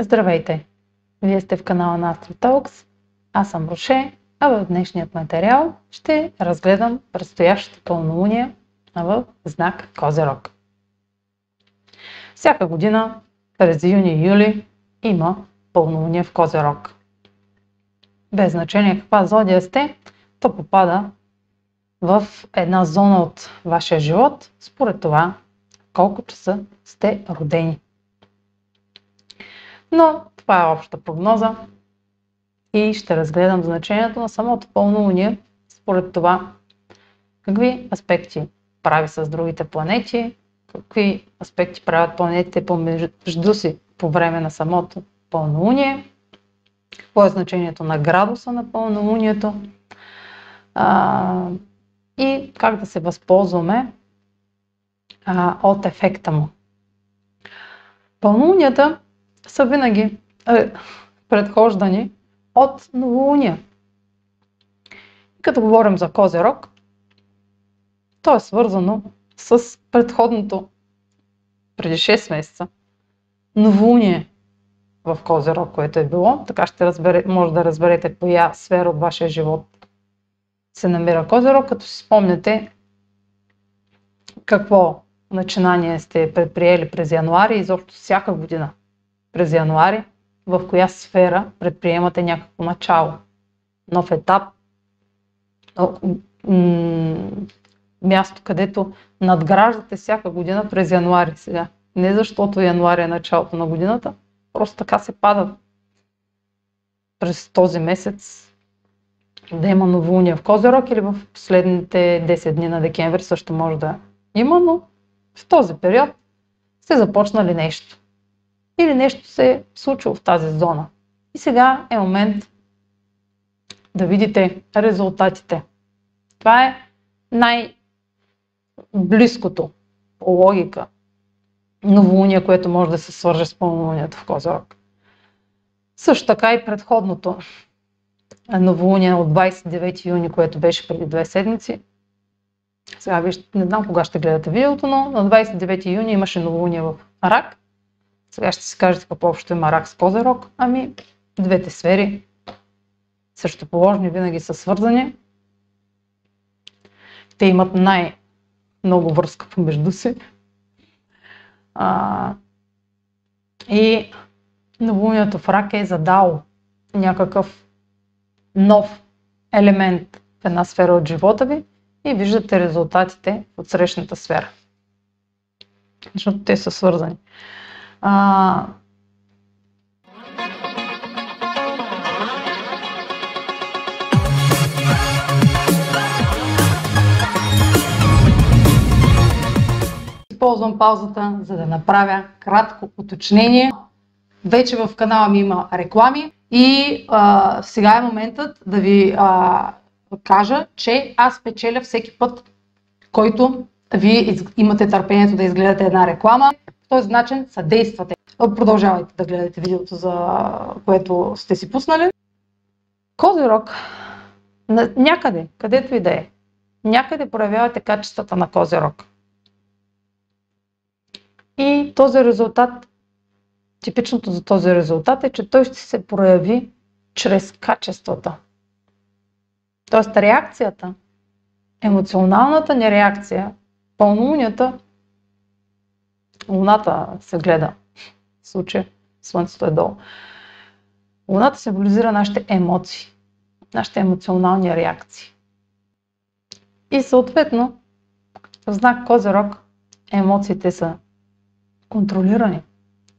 Здравейте! Вие сте в канала на AstroTalks. Аз съм Роше, а в днешният материал ще разгледам предстоящата пълнолуние в знак Козерог. Всяка година през юни и юли има пълнолуние в Козерог. Без значение каква зодия сте, то попада в една зона от вашия живот, според това колко часа сте родени. Но това е обща прогноза и ще разгледам значението на самото пълнолуние според това какви аспекти прави с другите планети, какви аспекти правят планетите помежду си по време на самото пълнолуние, какво е значението на градуса на пълнолунието а, и как да се възползваме а, от ефекта му. Пълнолунията са винаги е, предхождани от новолуния. Като говорим за Козерог, то е свързано с предходното преди 6 месеца новолуние в Козерог, което е било. Така ще разбере, може да разберете коя сфера от вашия живот се намира Козерог, като си спомняте какво начинание сте предприели през януари и изобщо всяка година през януари, в коя сфера предприемате някакво начало, нов етап, място, където надграждате всяка година през януари сега. Не защото януари е началото на годината, просто така се пада през този месец да има новолуния в Козерог или в последните 10 дни на декември също може да има, но в този период сте започнали нещо или нещо се е случило в тази зона. И сега е момент да видите резултатите. Това е най-близкото по логика новолуние, което може да се свърже с пълнолунието в Козорог. Също така и предходното новолуние от 29 юни, което беше преди две седмици. Сега вижте, не знам кога ще гледате видеото, но на 29 юни имаше новолуние в Рак. Сега ще си кажете какво общо има рак с козерог. Ами, двете сфери, също положни, винаги са свързани. Те имат най-много връзка помежду си. А, и новолунието в рак е задал някакъв нов елемент в една сфера от живота ви и виждате резултатите от срещната сфера. Защото те са свързани. А, Използвам паузата, за да направя кратко уточнение. Вече в канала ми има реклами и а, сега е моментът да ви а, кажа, че аз печеля всеки път, който вие имате търпението да изгледате една реклама този начин съдействате. Продължавайте да гледате видеото, за което сте си пуснали. Козирог, някъде, където и да е, някъде проявявате качествата на Козирог. И този резултат, типичното за този резултат е, че той ще се прояви чрез качествата. Тоест реакцията, емоционалната ни реакция, пълнолунията Луната се гледа. В случая Слънцето е долу. Луната символизира нашите емоции, нашите емоционални реакции. И съответно, в знак Козерог емоциите са контролирани,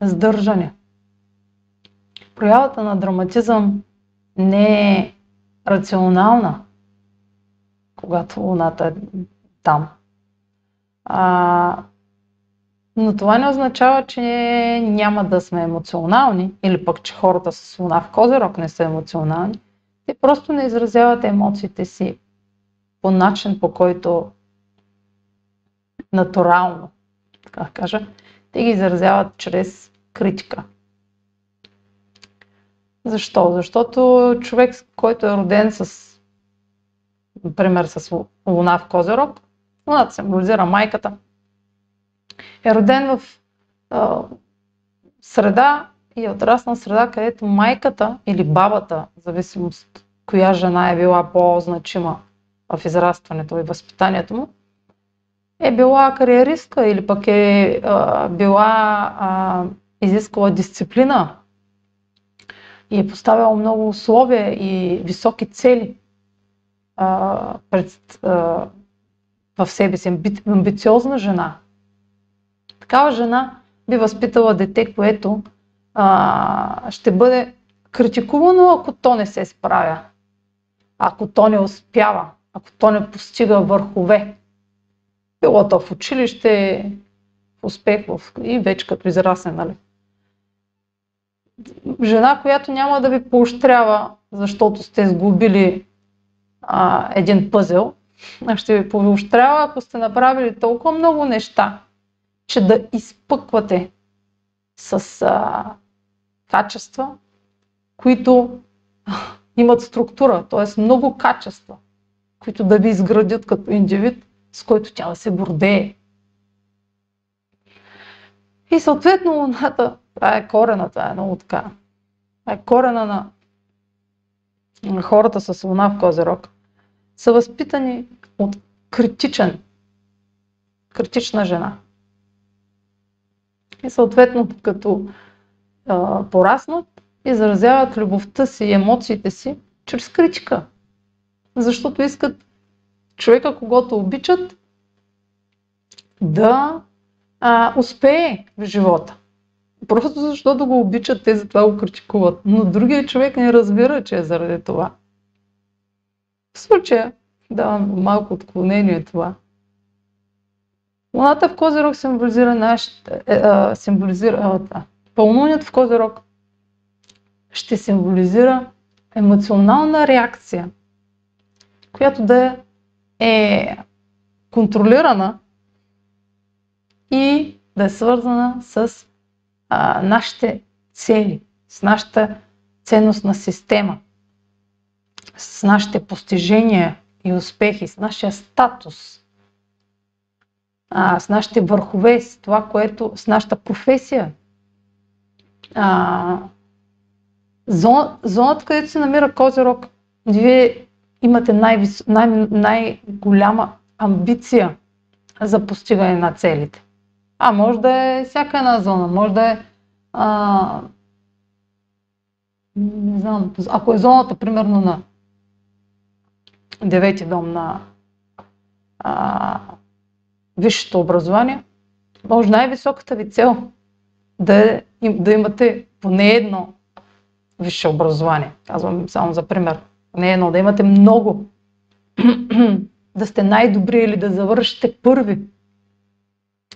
сдържани. Проявата на драматизъм не е рационална, когато Луната е там. А, но това не означава, че няма да сме емоционални или пък, че хората с луна в Козерог не са емоционални. Те просто не изразяват емоциите си по начин, по който натурално, така кажа, те ги изразяват чрез критика. Защо? Защото човек, който е роден с, например, с луна в Козерог, луната символизира майката, е роден в а, среда и е отрасна среда, където майката или бабата, в зависимост коя жена е била по-значима в израстването и възпитанието му, е била кариеристка или пък е а, била а, изискала дисциплина и е поставяла много условия и високи цели а, пред, а, в себе си, амби, амбициозна жена. Такава жена би възпитала дете, което а, ще бъде критикувано, ако то не се справя, ако то не успява, ако то не постига върхове. Било то в училище, в успех в... и вече като израсне, нали? Жена, която няма да ви поощрява, защото сте сглобили а, един пъзел, ще ви поощрява, ако сте направили толкова много неща, че да изпъквате с а, качества, които имат структура, т.е. много качества, които да ви изградят като индивид, с който тя да се гордее. И съответно луната, това е корена, това е много така. Това е корена на, на хората с луна в Козерог. Са възпитани от критичен, критична жена. И съответно, като а, пораснат, изразяват любовта си и емоциите си чрез критика. Защото искат човека, когато обичат, да а, успее в живота. Просто защото го обичат, те затова го критикуват. Но другия човек не разбира, че е заради това. В случая давам малко отклонение това. Луната в Козирог символизира нашите, е, е, символизира, е, пълнолунието в Козирог ще символизира емоционална реакция, която да е контролирана и да е свързана с а, нашите цели, с нашата ценностна система, с нашите постижения и успехи, с нашия статус, а, с нашите върхове, с това, което, с нашата професия. А, зон, зоната, където се намира Козирог, вие имате най- най- най-голяма амбиция за постигане на целите. А може да е всяка една зона, може да е а, не знам, ако е зоната примерно на девети дом на а, висшето образование, може най-високата ви цел да, е, да имате поне едно висше образование. Казвам само за пример. Не едно, да имате много. да сте най-добри или да завършите първи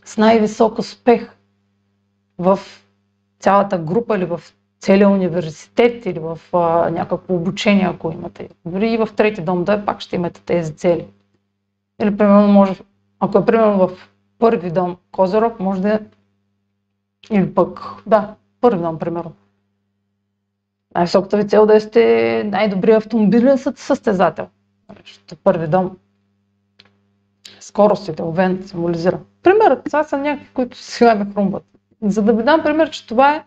с най-висок успех в цялата група или в целия университет или в а, някакво обучение, ако имате. Дори и в трети дом да пак ще имате тези цели. Или примерно може, ако е примерно в първи дом Козирог, може да е, или пък, да, първи дом, примерно. Най-високата ви цел да сте най-добрият автомобилен състезател. Защото първи дом скоростите, овен символизира. Пример, това са някакви, които сега ме хрумват. За да ви дам пример, че това е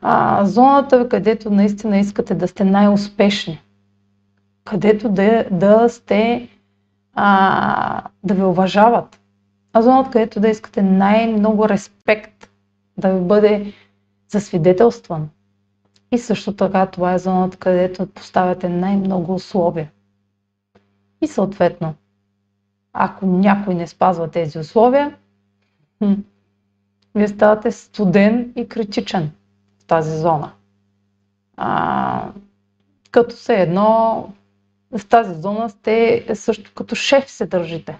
а, зоната, където наистина искате да сте най-успешни. Където да, да сте, а, да ви уважават. А зоната, където да искате най-много респект, да ви бъде засвидетелстван. И също така това е зоната, където поставяте най-много условия. И съответно, ако някой не спазва тези условия, вие ставате студен и критичен в тази зона. А, като се едно в тази зона сте също като шеф се държите.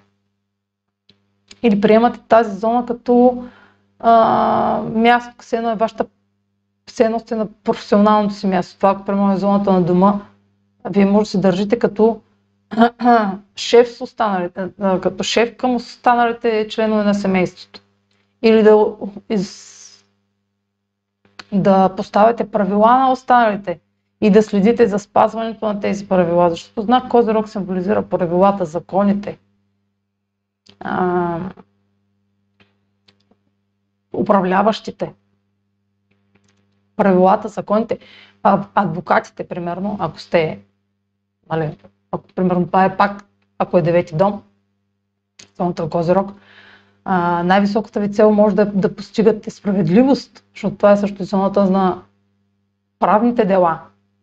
Или приемате тази зона като а, място, все едно е вашата все едно сте на професионалното си място. Това, ако примерно е зоната на дома, вие може да се държите като шеф с останалите, като шеф към останалите членове на семейството. Или да, из, да поставяте правила на останалите и да следите за спазването на тези правила. Защото знак Козирог символизира правилата, законите, а, управляващите. правилата, законите. А, адвокатите, примерно, ако сте, нали, ако, примерно, това е пак, ако е девети дом, зоната Козирог, най-високата ви цел може да, да постигате справедливост, защото това е също зоната на правните дела,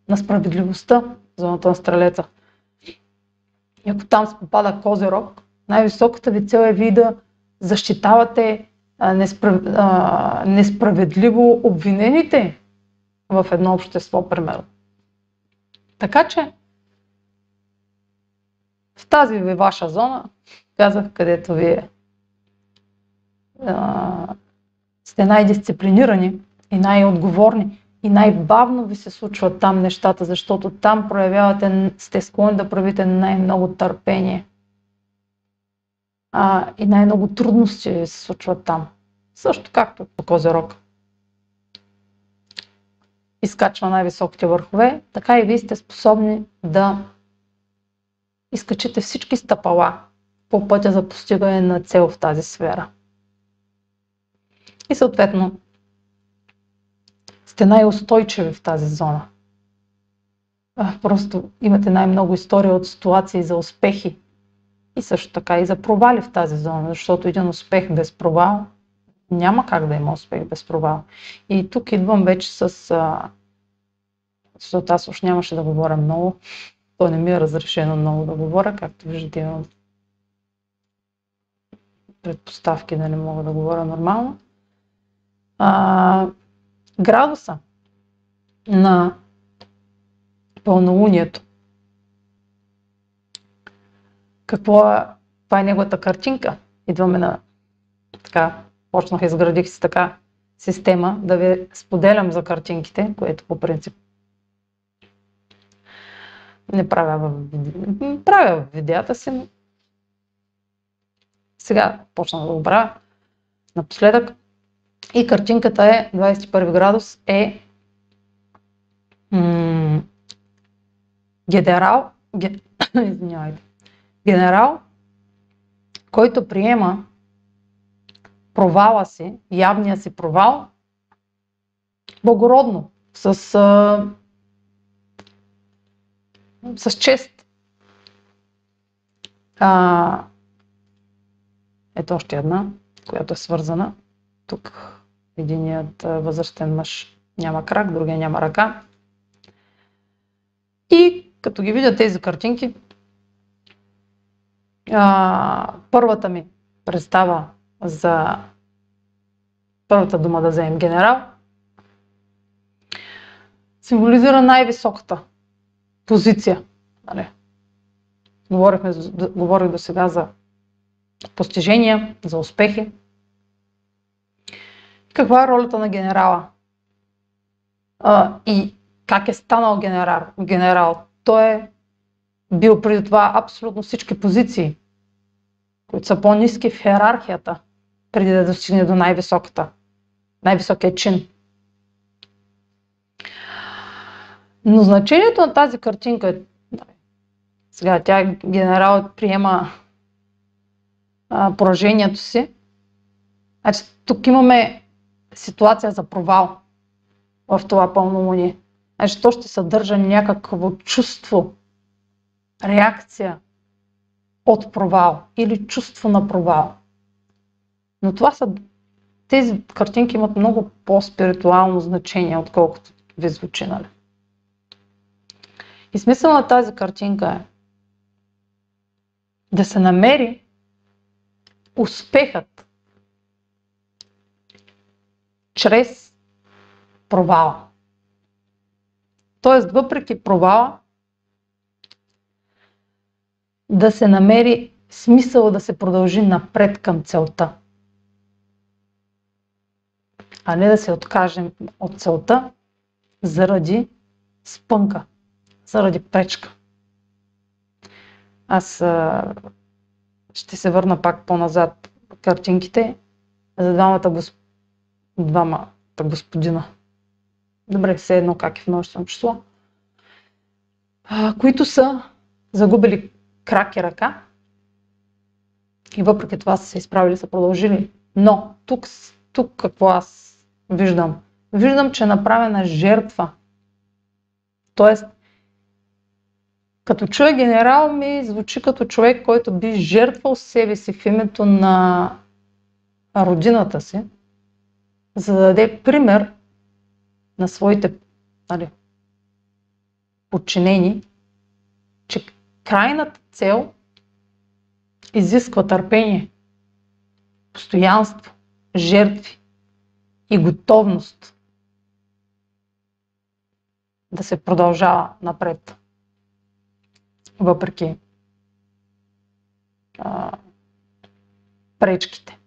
на справедливостта, зоната на стрелеца. И ако там се попада Козирог, най-високата ви цел е ви да защитавате несправедливо обвинените в едно общество, примерно. Така че, в тази ви ваша зона, казах, където вие а, сте най-дисциплинирани и най-отговорни и най-бавно ви се случват там нещата, защото там проявявате, сте склонни да правите най-много търпение. А, и най-много трудности се случват там. Също както по Козерог. Изкачва най-високите върхове, така и вие сте способни да изкачите всички стъпала по пътя за постигане на цел в тази сфера. И съответно, сте най-устойчиви в тази зона. Просто имате най-много история от ситуации за успехи и също така и за провали в тази зона, защото един успех без провал няма как да има успех без провал. И тук идвам вече с... защото аз още нямаше да говоря много. То не ми е разрешено много да говоря, както виждате имам предпоставки да не мога да говоря нормално. А, градуса на пълнолунието. Какво е? Това е неговата картинка. Идваме на така, почнах, изградих си така система да ви споделям за картинките, което по принцип не правя в, правя в видеята си. Сега почна да го правя напоследък. И картинката е 21 градус е м- генерал, ге, извинявайте, генерал, който приема провала си, явния си провал, благородно, с, а, с чест. А, ето още една, която е свързана. Тук единият възрастен мъж няма крак, другия няма ръка. И като ги видя тези картинки, а, първата ми представа за първата дума да вземем генерал, символизира най-високата позиция. Нали? Говорихме, говорих до сега за постижения, за успехи. Каква е ролята на генерала? А, и как е станал генерал? генерал? Той е бил преди това абсолютно всички позиции, които са по-низки в иерархията, преди да достигне до най-високата, най-високия чин. Но значението на тази картинка е, сега тя генерал приема а, поражението си. Значи, тук имаме ситуация за провал в това пълнолуние. Значи, то ще съдържа някакво чувство, реакция от провал или чувство на провал. Но това са, тези картинки имат много по-спиритуално значение, отколкото ви звучи, нали? И смисъл на тази картинка е да се намери успехът чрез провала. Тоест, въпреки провала, да се намери смисъл да се продължи напред към целта. А не да се откажем от целта заради спънка, заради пречка. Аз ще се върна пак по-назад картинките за двамата, госп... двамата господина. Добре, все едно как е в множествено число. А, които са загубили крак и ръка и въпреки това са се изправили, са продължили. Но тук, тук какво аз виждам? виждам, че е направена жертва. Тоест, като чуя генерал ми звучи като човек, който би жертвал себе си в името на родината си, за да даде пример на своите нали, подчинени, че крайната цел изисква търпение, постоянство, жертви и готовност да се продължава напред. Въпреки а, пречките.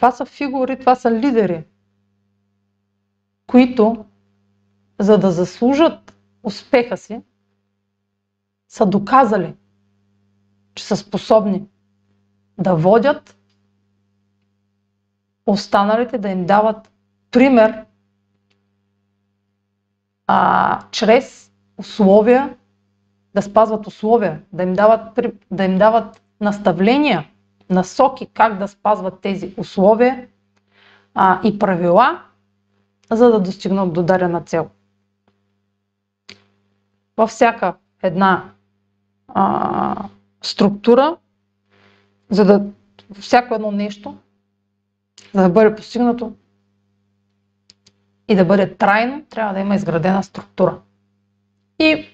Това са фигури, това са лидери, които, за да заслужат успеха си, са доказали, че са способни да водят останалите, да им дават пример а, чрез условия, да спазват условия, да им дават, да им дават наставления, насоки как да спазват тези условия а, и правила, за да достигнат до дарена цел. Във всяка една а, структура, за да всяко едно нещо, за да бъде постигнато и да бъде трайно, трябва да има изградена структура. И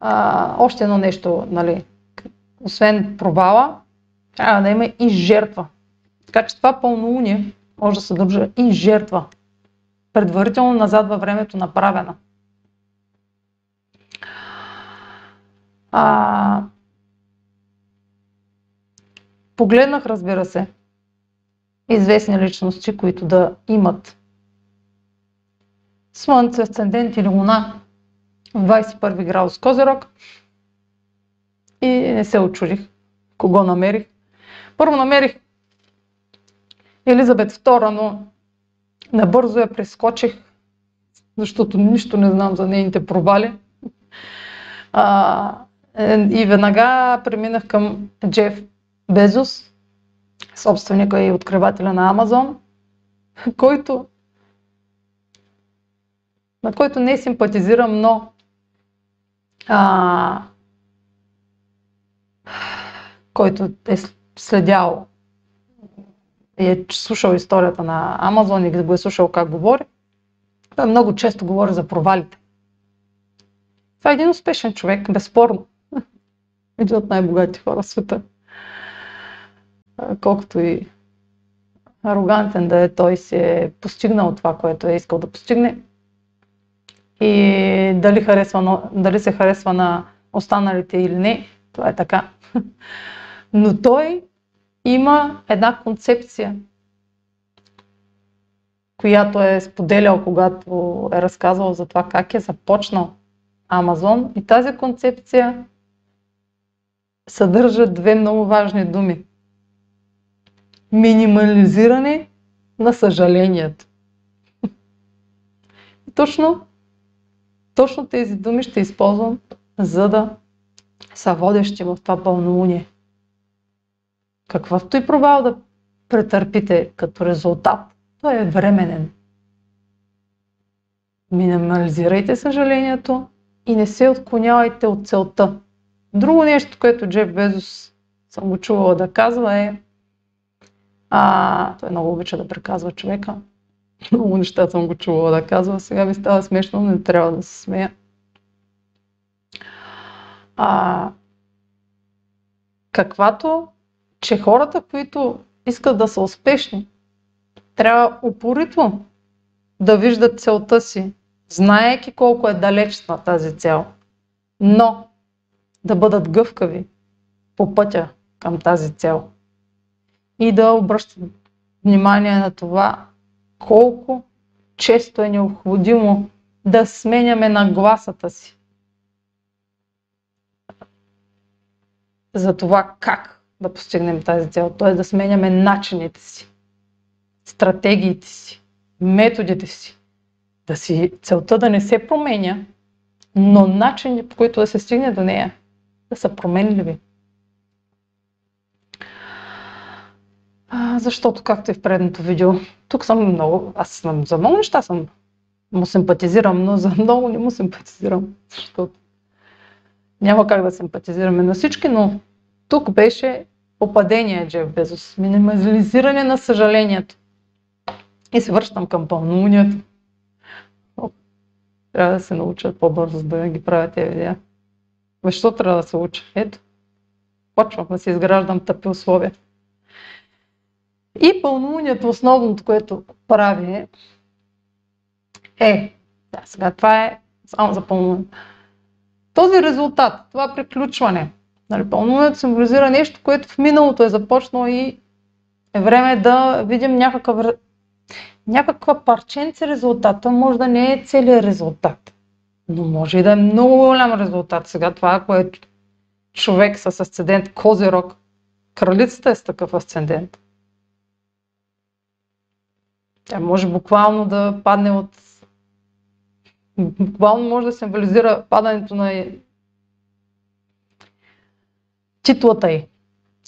а, още едно нещо, нали, освен провала, трябва да има и жертва. Така че това пълнолуние може да съдържа и жертва, предварително назад във времето направена. А, погледнах, разбира се, известни личности, които да имат Слънце, Асцендент или Луна в 21 градус Козерог и не се очудих кого намерих. Първо намерих Елизабет II, но набързо я прескочих, защото нищо не знам за нейните провали. А, е, и веднага преминах към Джеф Безос, собственика и откривателя на Амазон, който, на който не симпатизирам, но а, който е следял и е слушал историята на Амазон и го е слушал как говори, той много често говори за провалите. Това е един успешен човек, безспорно. Един от най-богатите хора в света. Колкото и арогантен да е, той си е постигнал това, което е искал да постигне. И дали, харесва, дали се харесва на останалите или не, това е така. Но той има една концепция, която е споделял, когато е разказвал за това как е започнал Амазон. И тази концепция съдържа две много важни думи. Минимализиране на съжалението. И точно, точно тези думи ще използвам, за да са водещи в това пълнолуние. Какъвто и провал да претърпите като резултат, той е временен. Минимализирайте съжалението и не се отклонявайте от целта. Друго нещо, което Джеф Безос съм го чувала да казва е а, той много обича да преказва човека. Много неща съм го чувала да казва. Сега ми става смешно, но не трябва да се смея. А, каквато, че хората, които искат да са успешни, трябва упорито да виждат целта си, знаеки колко е далеч на тази цел, но да бъдат гъвкави по пътя към тази цел и да обръщат внимание на това колко често е необходимо да сменяме нагласата си. За това как да постигнем тази цел, т.е. да сменяме начините си, стратегиите си, методите си. Да си целта да не се променя, но начините по които да се стигне до нея да са променливи. защото, както и в предното видео, тук съм много, аз съм за много неща съм му симпатизирам, но за много не му симпатизирам, защото няма как да симпатизираме на всички, но тук беше попадение Джеф Безос, минимализиране на съжалението. И се връщам към пълнолунието. Трябва да се науча по-бързо да ги правя тези видеа. Защо трябва да се уча? Ето, почвам да си изграждам тъпи условия. И пълнолунието, основното, което прави е, да, сега това е само за пълнолунието. Този резултат, това приключване, нали, пълнолунието символизира нещо, което в миналото е започнало и е време да видим някакъв, някаква парченце резултат. Това може да не е целият резултат, но може и да е много голям резултат. Сега това, което човек с асцендент Козирог, кралицата е с такъв асцендент. Тя може буквално да падне от... Буквално може да символизира падането на титлата й,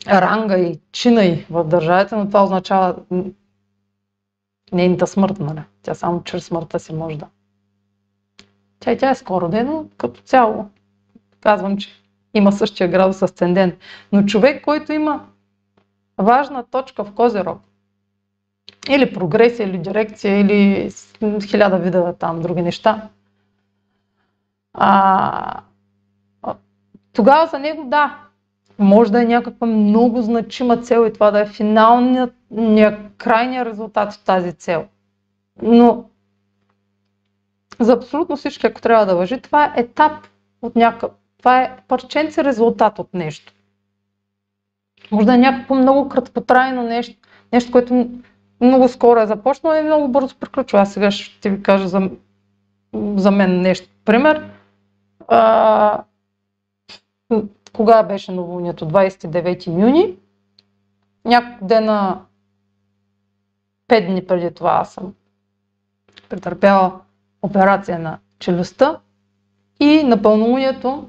ранга и чина й в държавите, но това означава нейната смърт, нали? Тя само чрез смъртта си може да. Тя тя е скоро ден, но като цяло казвам, че има същия градус асцендент. Но човек, който има важна точка в Козерог, или прогресия, или дирекция, или хиляда вида там други неща, а, тогава за него да, може да е някаква много значима цел и това да е финалният, крайният резултат от тази цел. Но за абсолютно всички, ако трябва да въжи, това е етап от някакъв, това е парченце резултат от нещо. Може да е някакво много краткотрайно нещо, нещо, което много скоро е започнало и много бързо приключва. Аз сега ще ви кажа за, за мен нещо. Пример, а, кога беше новолунието? 29 юни. Няколко дена, 5 дни преди това аз съм претърпяла операция на челюстта и на пълнолунието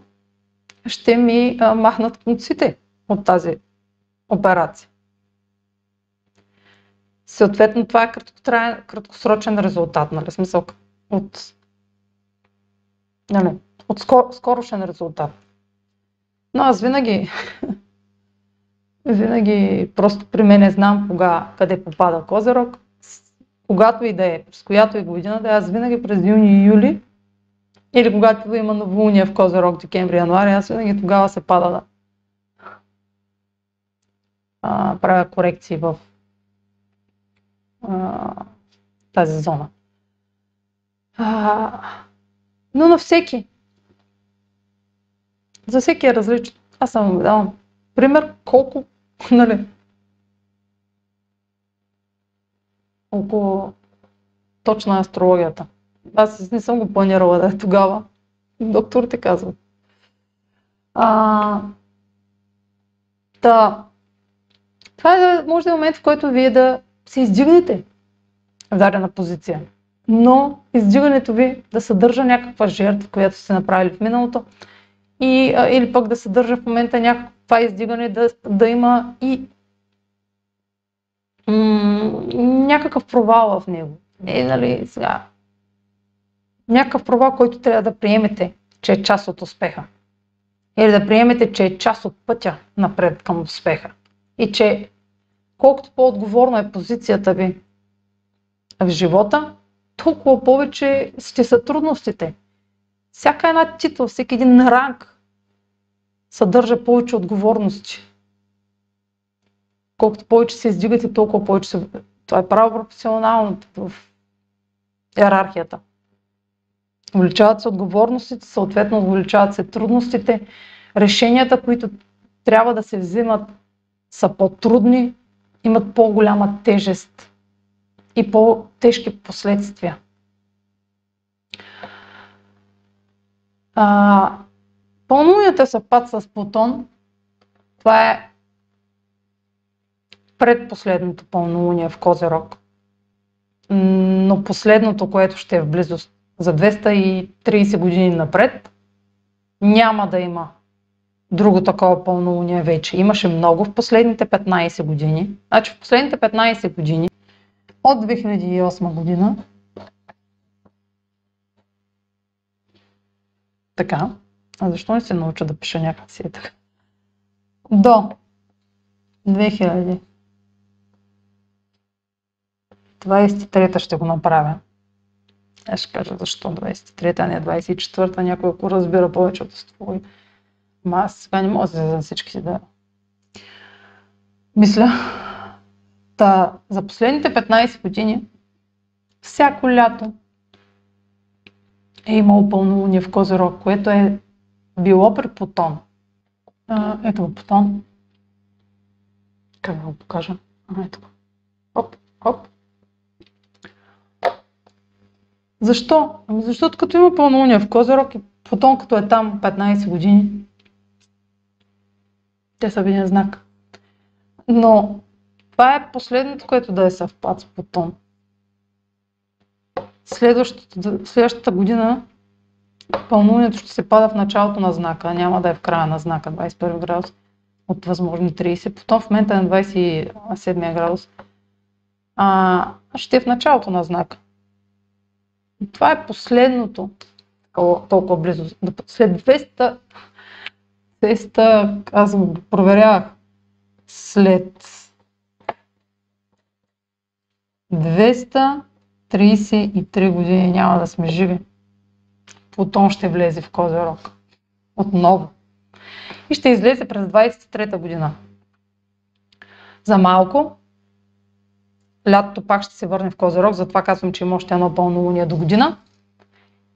ще ми а, махнат конците от тази операция. Съответно, това е краткосрочен резултат, нали? Смисъл от, нали, от скор, скорошен резултат. Но аз винаги, винаги просто при мене знам кога, къде попада Козерог, когато и да е, през която и година да е, аз винаги през юни и юли, или когато има новолуние в Козерог, декември, януари, аз винаги тогава се пада да а, правя корекции в а, тази зона. А, но на всеки. За всеки е различно. Аз съм давам пример колко, нали, колко точна е астрологията. Аз не съм го планирала да е тогава. Докторите казват. А, да. Това е, може да е момент, в който вие да се издигнете в дадена позиция. Но издигането ви да съдържа някаква жертва, която сте направили в миналото, и, а, или пък да съдържа в момента някакво това издигане да, да има и м- някакъв провал в него. Не, нали, сега. Някакъв провал, който трябва да приемете, че е част от успеха. Или да приемете, че е част от пътя напред към успеха. И че колкото по-отговорна е позицията ви в живота, толкова повече сте са трудностите. Всяка една титла, всеки един ранг съдържа повече отговорности. Колкото повече се издигате, толкова повече се... Това е право професионално в иерархията. Увеличават се отговорностите, съответно увеличават се трудностите. Решенията, които трябва да се взимат, са по-трудни, имат по-голяма тежест и по-тежки последствия. А, пълнолунията съвпад с Плутон, това е предпоследното пълнолуние в Козерог. Но последното, което ще е в близост за 230 години напред, няма да има друго такова пълнолуние вече. Имаше много в последните 15 години. Значи в последните 15 години, от 2008 година, така, а защо не се науча да пиша някакси така? До 2023 ще го направя. Аз ще кажа защо 23-та, не 24-та, някой ако разбира повече от това. Ама аз сега не мога за всички си да... Мисля, та, за последните 15 години всяко лято е имало пълнолуние в Козирог, което е било при Плутон. А, ето Плутон. Как да го покажа? А, ето. Оп, оп. Защо? Ами защото като има пълнолуние в Козирог и Плутон като е там 15 години, те са виден знак. Но това е последното, което да е съвпад с Плутон. Следващата, следващата година пълнолунието ще се пада в началото на знака, няма да е в края на знака, 21 градус от възможни 30. Потом в момента е на 27 градус. А, ще е в началото на знака. И това е последното, толкова близо. След 200, 200 аз го проверявах, след 233 години няма да сме живи. Плутон ще влезе в Козерог. Отново. И ще излезе през 23-та година. За малко лятото пак ще се върне в Козерог, затова казвам, че има още едно пълнолуние до година.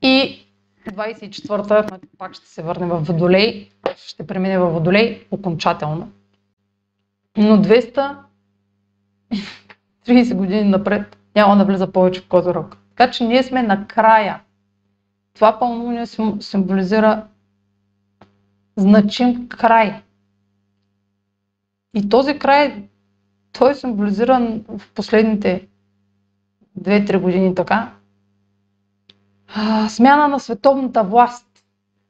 И 24-та пак ще се върне в Водолей, ще премине в Водолей окончателно. Но 230 години напред няма да влиза повече в Козерог. Така че ние сме на края. Това пълнолуние символизира значим край. И този край той е символизиран в последните 2-3 години така. Смяна на световната власт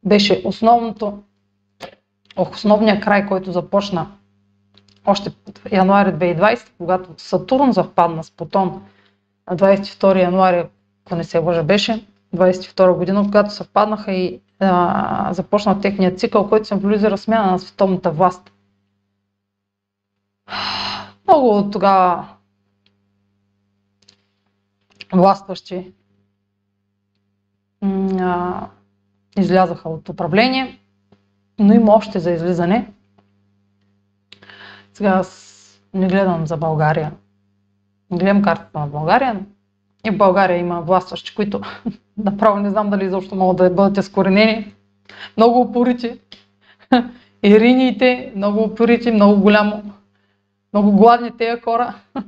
беше основното, основният край, който започна още януари 2020, когато Сатурн завпадна с Плутон на 22 януари, ако не се лъжа, беше 22 година, когато съвпаднаха и а, започна техния цикъл, който символизира смяна на световната власт. Много от тогава властващи а, излязаха от управление, но има още за излизане. Сега аз не гледам за България. Гледам картата на България. И в България има властващи, които направо не знам дали изобщо могат да бъдат изкоренени. Много упорити. Ириниите, много упорити, много голямо много гладни тези хора.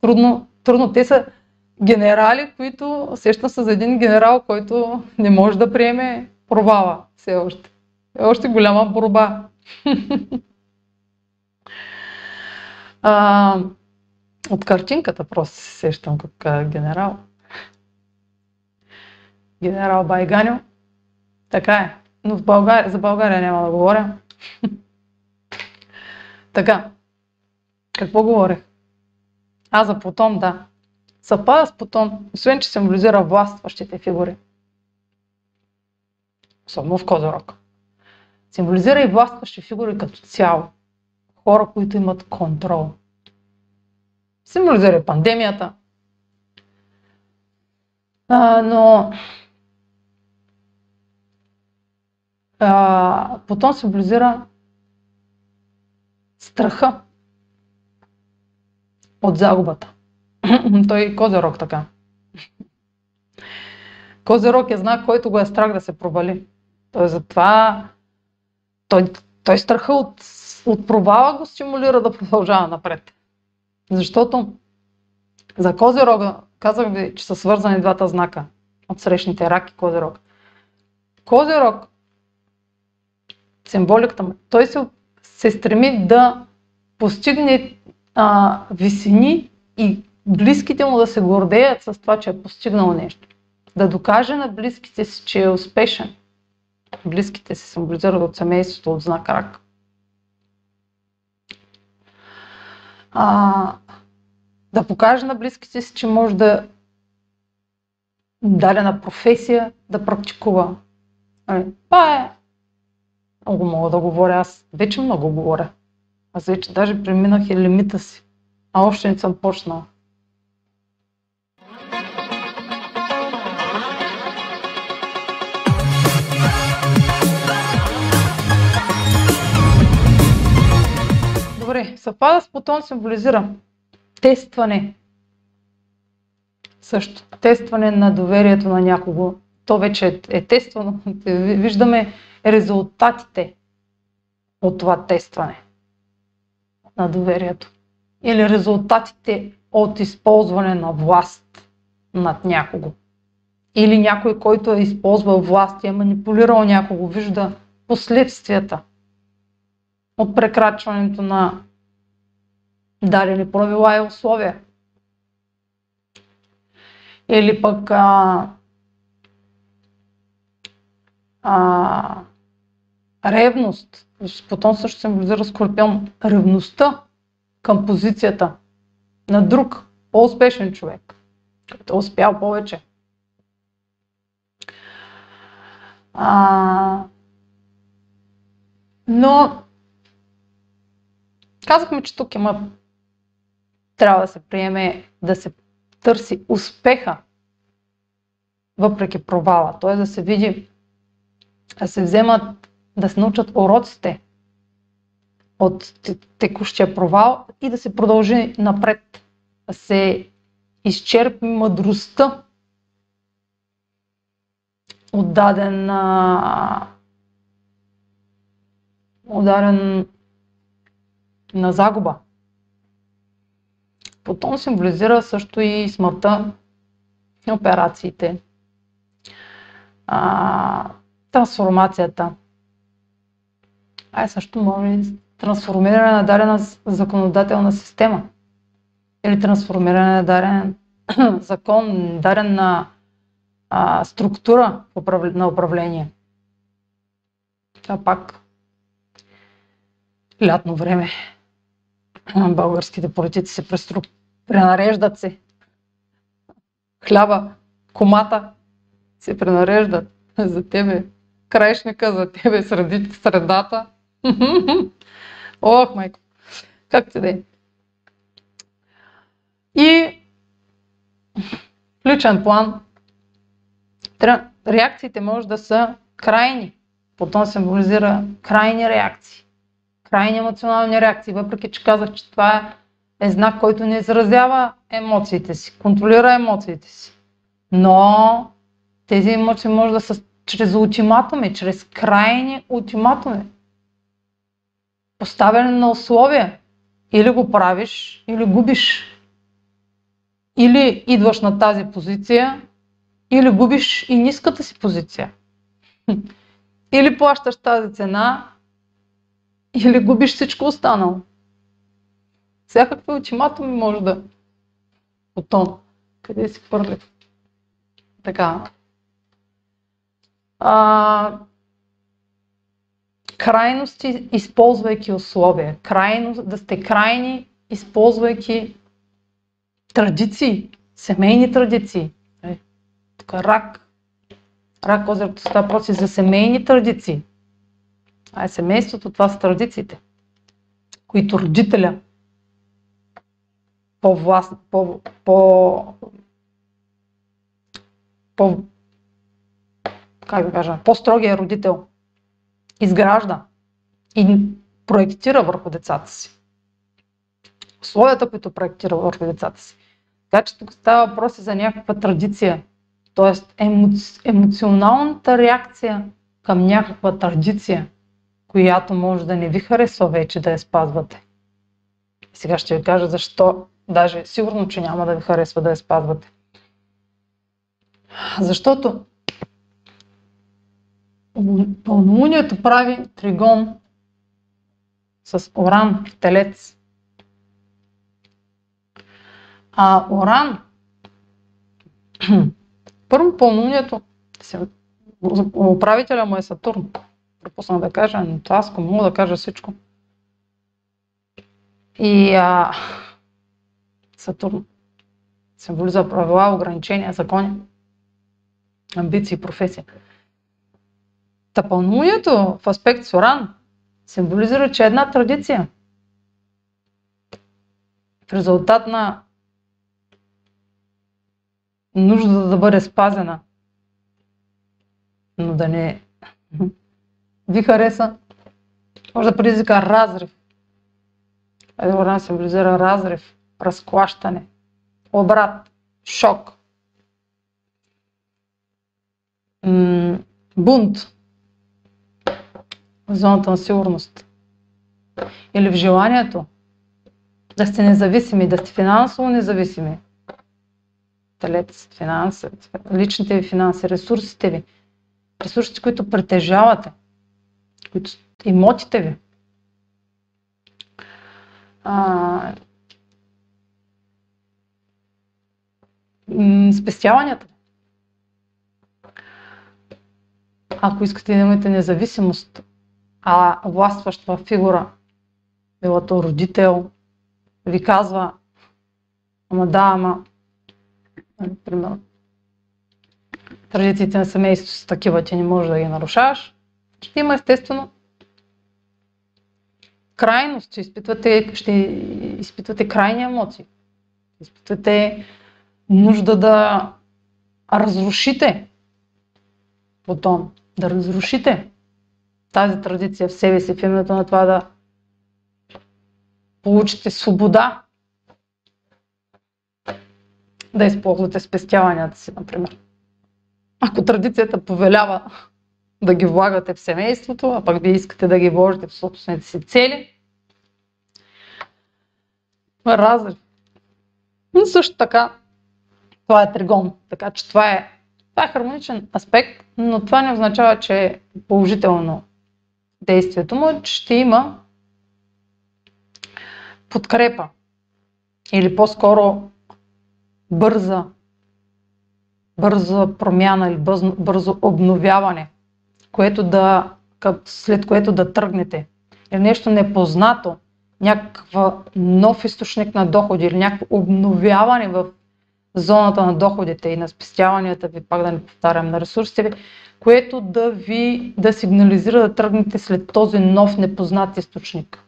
трудно, трудно. Те са генерали, които сеща се за един генерал, който не може да приеме провала все още. Е още голяма борба. а, от картинката просто се сещам как генерал. Генерал Байганю. Така е. Но в България, за България няма да говоря. Така, какво говорех? А, за Плутон, да. Съвпада с Плутон, освен че символизира властващите фигури. Особено в Козорог. Символизира и властващи фигури като цяло. Хора, които имат контрол. Символизира пандемията. А, но а, Плутон символизира страха от загубата. Той е Козерог така. Козерог е знак, който го е страх да се провали. Той затова той, той страха от, от провала го стимулира да продължава напред. Защото за Козерога, казах ви, че са свързани двата знака от срещните рак и Козерог. Козерог, символиката му, той се се стреми да постигне а, висини и близките му да се гордеят с това, че е постигнал нещо. Да докаже на близките си, че е успешен. близките се символизират от семейството, от знак рак. А, да покаже на близките си, че може да дадена професия да практикува. Ами, това е много мога да говоря. Аз вече много говоря. Аз вече даже преминах и лимита си. А още не съм почнала. Добре, съвпада с Плутон символизира тестване. Също. Тестване на доверието на някого. То вече е, тествано. Виждаме резултатите от това тестване на доверието. Или резултатите от използване на власт над някого. Или някой, който е използвал власт и е манипулирал някого, вижда последствията от прекрачването на дадени правила и условия. Или пък а, а, ревност. Потом също символизира Скорпион. Ревността към позицията на друг, по-успешен човек, който е успял повече. А, но казахме, че тук има трябва да се приеме да се търси успеха въпреки провала. Т.е. да се види, да се вземат, да се научат уроците от текущия провал и да се продължи напред, да се изчерпи мъдростта от даден, от даден на загуба. Потом символизира също и смъртта, операциите, а, трансформацията. А е също може трансформиране на дадена законодателна система или трансформиране на даден закон, дадена а, структура на управление. Това пак лятно време българските политици се престру... пренареждат се. Хляба, комата се пренареждат за тебе. Краишника за тебе среди средата. Ох, майко. Как ти да е? И в личен план реакциите може да са крайни. Потом символизира крайни реакции крайни емоционални реакции, въпреки че казах, че това е знак, който не изразява емоциите си, контролира емоциите си. Но тези емоции може да са чрез ултиматуми, чрез крайни ултиматуми. Поставяне на условия. Или го правиш, или губиш. Или идваш на тази позиция, или губиш и ниската си позиция. Или плащаш тази цена, или губиш всичко останало. Всякакви ултиматуми може да... Потом. Къде си хвърли? Така. А, крайности, използвайки условия. Крайно, да сте крайни, използвайки традиции, семейни традиции. Е, тук рак. Рак озерото става въпроси за семейни традиции. А е семейството, това са традициите, които родителя по-власт, по, по, по, как да кажа, по-строгия родител изгражда и проектира върху децата си. Условията, които проектира върху децата си. Така че тук става въпрос за някаква традиция, т.е. Емоци... емоционалната реакция към някаква традиция, която може да не ви харесва вече да я спазвате. Сега ще ви кажа защо, даже сигурно, че няма да ви харесва да я спазвате. Защото пълнолунието прави тригон с Оран в Телец. А Оран, първо пълнолунието, Управителя му е Сатурн. Пропуснах да кажа, но аз мога да кажа всичко. И а, Сатурн символизира правила, ограничения, закони, амбиции, професия. Тъпълнунието в аспект Соран символизира, че една традиция в резултат на нужда да бъде спазена, но да не ви хареса, може да предизвика разрив. Едно символизира разрив, разклащане, обрат, шок, бунт в зоната на сигурност или в желанието да сте независими, да сте финансово независими. Телец, финанси, личните ви финанси, ресурсите ви, ресурсите, които притежавате, които, имотите ви. А, спестяванията. Ако искате да имате независимост, а властваща фигура, било то родител, ви казва, ама да, ама, например, нали, традициите на семейството са такива, че не можеш да ги нарушаваш, ще има естествено крайност, че изпитвате, ще изпитвате крайни емоции. Изпитвате нужда да разрушите потом, да разрушите тази традиция в себе си, в името на това да получите свобода да използвате спестяванията си, например. Ако традицията повелява да ги влагате в семейството, а пък вие искате да ги вложите в собствените си цели, разрив. Но също така, това е тригон, така че това е, това е хармоничен аспект, но това не означава, че е положително действието му, че ще има подкрепа или по-скоро бърза, бърза промяна или бързо, бързо обновяване, което да, след което да тръгнете. Или нещо непознато, някаква нов източник на доходи или някакво обновяване в зоната на доходите и на спестяванията ви, пак да не повтарям, на ресурсите ви, което да ви да сигнализира да тръгнете след този нов непознат източник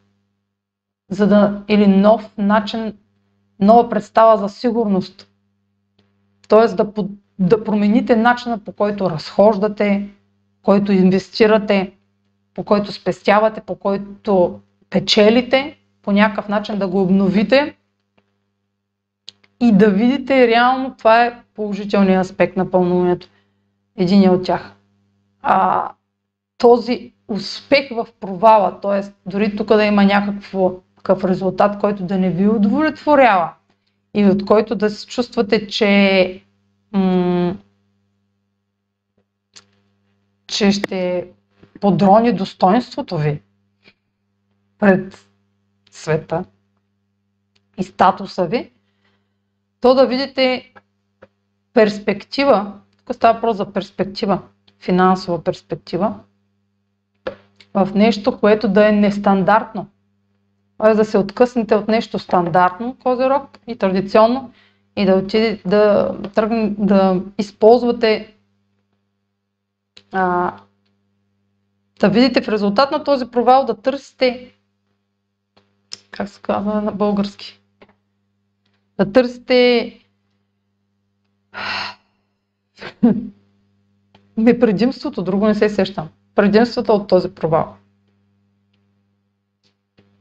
за да, или нов начин, нова представа за сигурност. Тоест да, да промените начина по който разхождате, който инвестирате, по който спестявате, по който печелите, по някакъв начин да го обновите и да видите реално това е положителният аспект на пълнолунието. Един от тях. А, този успех в провала, т.е. дори тук да има някакво такъв резултат, който да не ви удовлетворява и от който да се чувствате, че, м- че ще подрони достоинството ви пред света и статуса ви, то да видите перспектива, тук става въпрос за перспектива, финансова перспектива, в нещо, което да е нестандартно т.е. да се откъснете от нещо стандартно, козерог и традиционно и да отиде, да, тръгне, да използвате а, да видите в резултат на този провал да търсите как се казва на български да търсите ми предимството, друго не се сещам. Предимството от този провал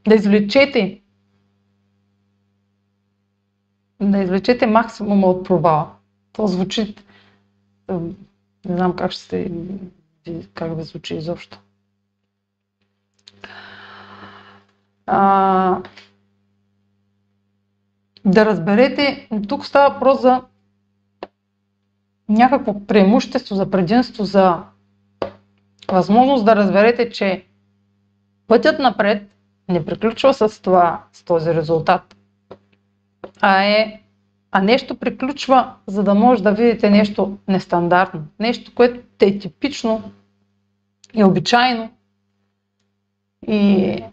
да извлечете да извлечете максимума от провала. То звучи не знам как ще как да звучи изобщо. А, да разберете, тук става въпрос за някакво преимущество, за предимство, за възможност да разберете, че пътят напред не приключва с това, с този резултат, а е А нещо приключва, за да може да видите нещо нестандартно. Нещо, което е типично и обичайно. И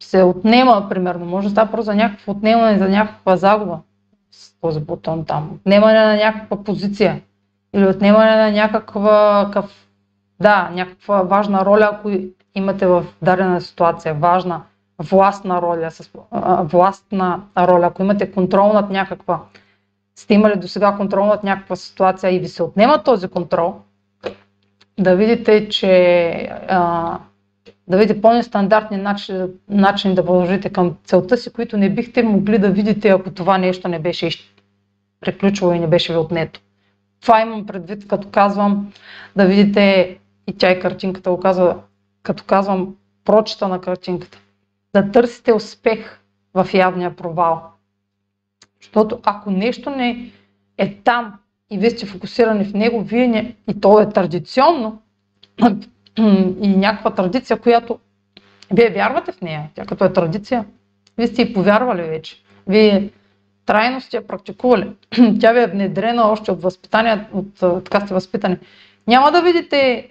се отнема, примерно. Може да става просто за някакво отнемане, за някаква загуба с този бутон там. Отнемане на някаква позиция. Или отнемане на някаква, къв, да, някаква важна роля, ако имате в дадена ситуация. Важна, властна роля, с, а, властна роля. Ако имате контрол над някаква, сте имали до сега контрол над някаква ситуация и ви се отнема този контрол, да видите, че а, да видите по-нестандартни начини, начини да продължите към целта си, които не бихте могли да видите, ако това нещо не беше приключило и не беше ви отнето. Това имам предвид, като казвам да видите, и тя и картинката го казва, като казвам прочета на картинката. Да търсите успех в явния провал. Защото ако нещо не е там и вие сте фокусирани в него, вие не, и то е традиционно, и някаква традиция, която вие вярвате в нея, тя като е традиция, вие сте и повярвали вече. Вие трайно сте я практикували. Тя ви е внедрена още от възпитание, от така сте възпитани. Няма да видите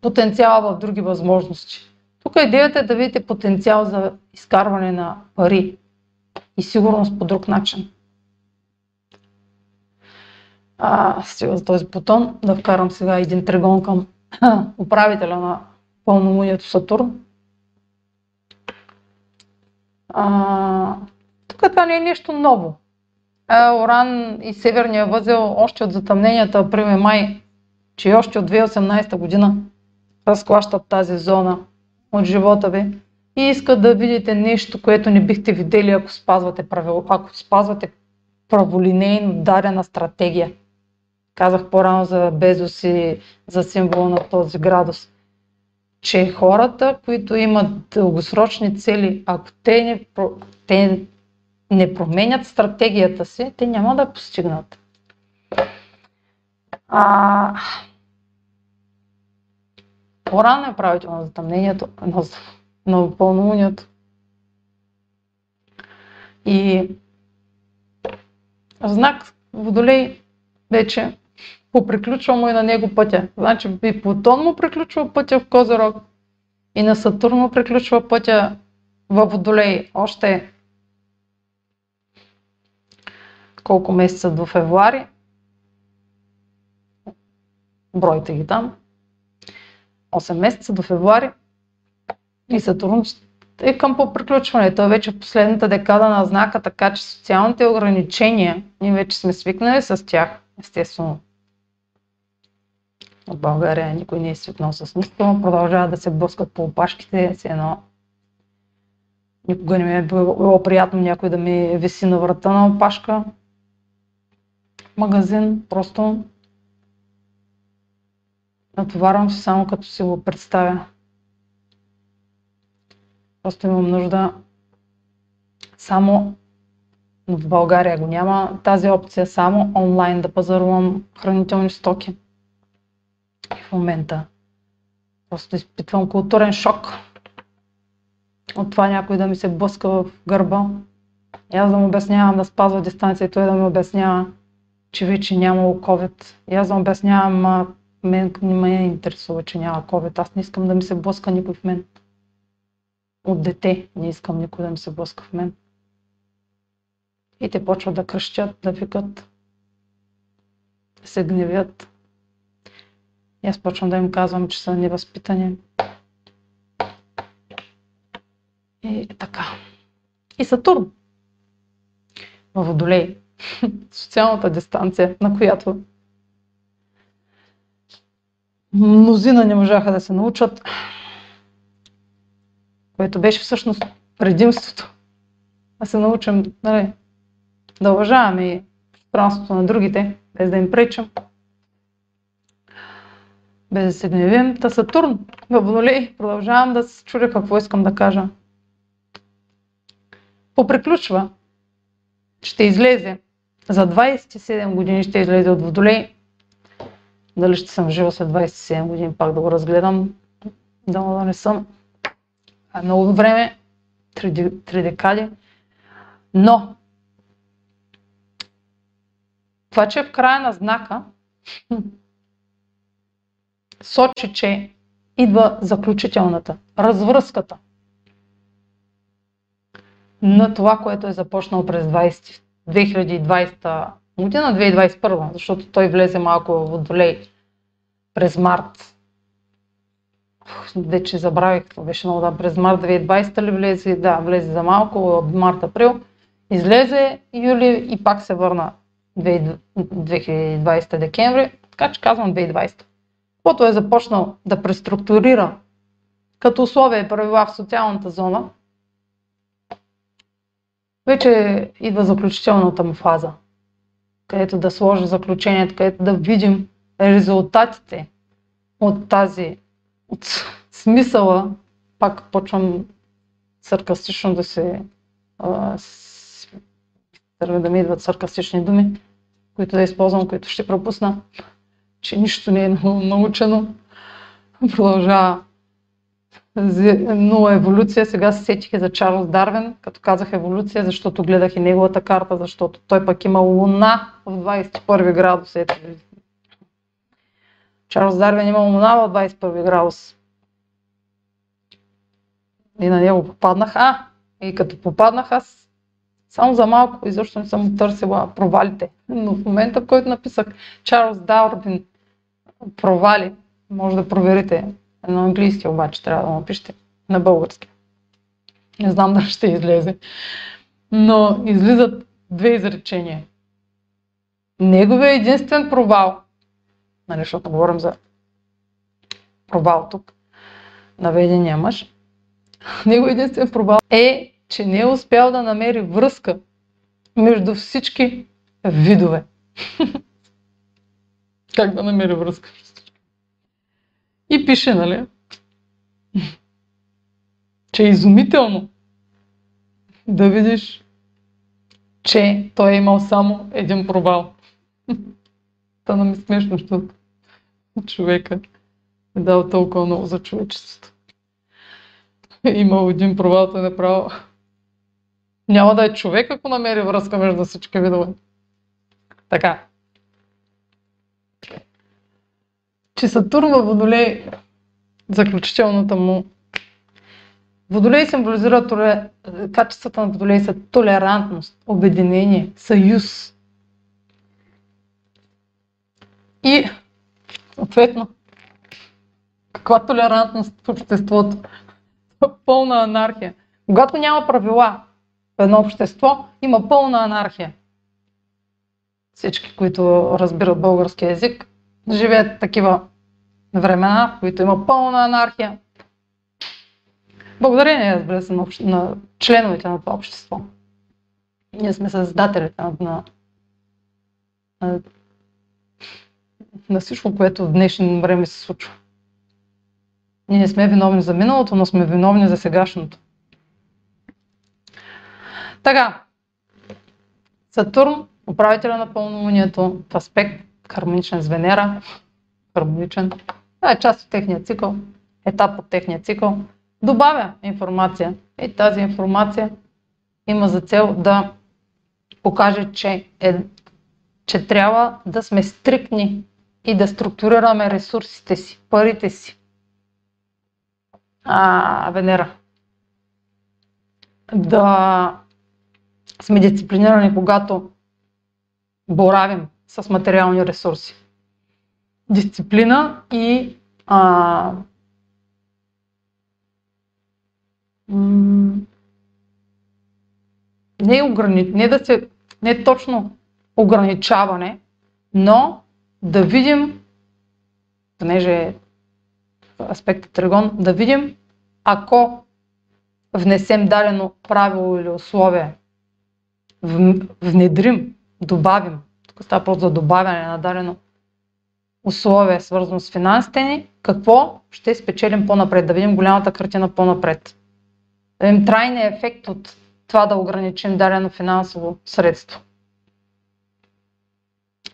потенциала в други възможности. Тук идеята е да видите потенциал за изкарване на пари и сигурност по друг начин. А, стига за този бутон, да вкарам сега един тригон към управителя на пълнолунието Сатурн. А, тук това не е нещо ново. А, Оран и Северния възел още от затъмненията април и май, че още от 2018 година разклащат тази зона от живота ви и искат да видите нещо, което не бихте видели, ако спазвате, правил, ако спазвате праволинейно дадена стратегия. Казах по-рано за Безос и за символа на този градус. Че хората, които имат дългосрочни цели, ако те не, те не променят стратегията си, те няма да постигнат. А, по-рано е правително на затъмнението, на, на пълнолунието. И знак Водолей вече поприключва му и на него пътя. Значи и Плутон му приключва пътя в Козерог и на Сатурн му приключва пътя в Водолей. Още колко месеца до февруари. Бройте ги там. 8 месеца до февруари. И Сатурн е към по приключване. Той вече в последната декада на знака, така че социалните ограничения, ние вече сме свикнали с тях, естествено от България никой не е свикнал с нищо, продължават да се блъскат по опашките, си едно. Никога не ми е било приятно някой да ми виси на врата на опашка. Магазин, просто натоварвам се само като си го представя. Просто имам нужда само в България го няма тази опция, само онлайн да пазарувам хранителни стоки в момента. Просто изпитвам културен шок от това някой да ми се блъска в гърба. И аз да му обяснявам да спазва дистанция и той да ми обяснява, че вече нямало COVID. И аз да му обяснявам, а мен не ме интересува, че няма COVID. Аз не искам да ми се блъска никой в мен. От дете не искам никой да ми се блъска в мен. И те почват да кръщят, да викат, да се гневят. И аз почвам да им казвам, че са невъзпитани. И така. И Сатурн. В Водолей. Социалната дистанция, на която мнозина не можаха да се научат, което беше всъщност предимството. Да се научим нали, да уважаваме и пространството на другите, без да им пречим без да се гневим. Та Сатурн в продължавам да се чудя какво искам да кажа. Поприключва. Ще излезе. За 27 години ще излезе от Водолей. Дали ще съм жива след 27 години, пак да го разгледам. Да, да не съм. А много време, три декади. Но Това, че е в края на знака, сочи, че идва заключителната, развръзката на това, което е започнало през 20, 2020 година, 2021, защото той влезе малко в водолей през март. Вече забравих, беше много да, през март 2020 ли влезе? Да, влезе за малко, март-април. Излезе юли и пак се върна 2020 декември, така че казвам 2020. Каквото е започнал да преструктурира като условие и правила в социалната зона, вече идва заключителната му фаза, където да сложи заключението, където да видим резултатите от тази, от смисъла, пак почвам саркастично да се да ми идват саркастични думи, които да използвам, които ще пропусна, че нищо не е научено. Продължава нула еволюция. Сега се сетих за Чарлз Дарвин, като казах еволюция, защото гледах и неговата карта, защото той пък има луна в 21 градус. Ето. Чарлз Дарвин има луна в 21 градус. И на него попаднах. А, и като попаднах аз само за малко, изобщо не съм търсила провалите. Но в момента, в който написах Чарлз Дарвин провали, може да проверите на английски обаче трябва да напишете. На български. Не знам дали ще излезе. Но излизат две изречения. Неговият единствен провал, нали, защото говорим за провал тук, на ведения мъж, неговият единствен провал е, че не е успял да намери връзка между всички видове. как да намери връзка? И пише, нали, че е изумително да видиш, че той е имал само един провал. Стана ми смешно, защото човека е дал толкова много за човечеството. Е имал един провал, той направо. Няма да е човек, ако намери връзка между всички видове. Така че Сатурн във Водолей, заключителната му Водолей символизира качествата на Водолей са толерантност, обединение, съюз. И, съответно, каква толерантност в обществото? Пълна анархия. Когато няма правила в едно общество, има пълна анархия. Всички, които разбират български язик, живеят такива времена, в които има пълна анархия. Благодарение, разбира се, на, на членовете на това общество. Ние сме създателите на, на, на, на всичко, което в днешно време се случва. Ние не сме виновни за миналото, но сме виновни за сегашното. Така, Сатурн, управителя на пълнолунието, в аспект хармоничен с Венера, хармоничен. Това е част от техния цикъл, етап от техния цикъл. Добавя информация и тази информация има за цел да покаже, че, е, че трябва да сме стрикни и да структурираме ресурсите си, парите си. А, Венера. Да сме дисциплинирани, когато боравим с материални ресурси. Дисциплина и а, не, ограни... не да се, не точно ограничаване, но да видим, понеже е аспектът Тригон, да видим, ако внесем дадено правило или условие, внедрим, добавим тук става просто за добавяне на дадено условие, свързано с финансите ни, какво ще спечелим по-напред, да видим голямата картина по-напред. Да видим трайния ефект от това да ограничим дадено финансово средство.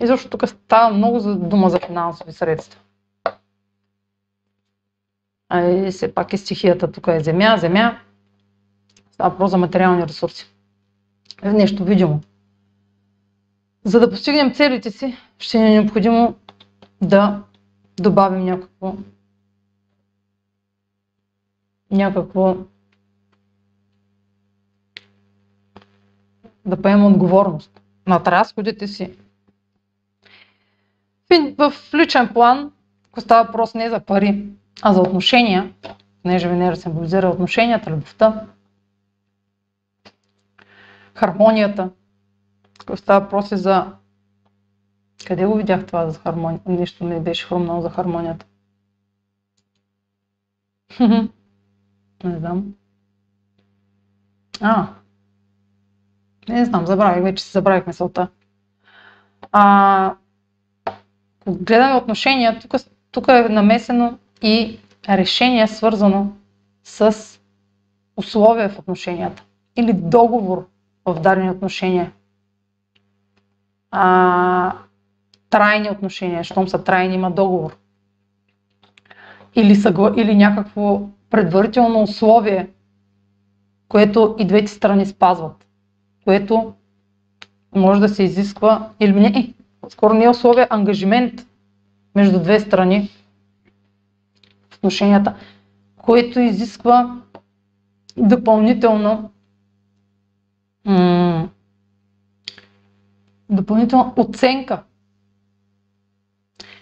И защото тук става много за дума за финансови средства. А и все пак и стихията тук е земя, земя. Става просто за материални ресурси. Нещо видимо. За да постигнем целите си, ще ни е необходимо да добавим някакво някакво да поемем отговорност над разходите си. В личен план, ако става въпрос не за пари, а за отношения, понеже Венера символизира отношенията, любовта, хармонията, става въпрос и за... Къде го видях това за хармония? Нищо не беше хрумнало за хармонията. не знам. А, не знам, забравих, вече си забравих мисълта. А, гледаме отношения, тук, тук е намесено и решение свързано с условия в отношенията или договор в дадени отношения. А, трайни отношения, щом са трайни, има договор. Или, съгла... или някакво предварително условие, което и двете страни спазват, което може да се изисква, или не, скоро не е условие, ангажимент между две страни в отношенията, което изисква допълнително м- допълнителна оценка.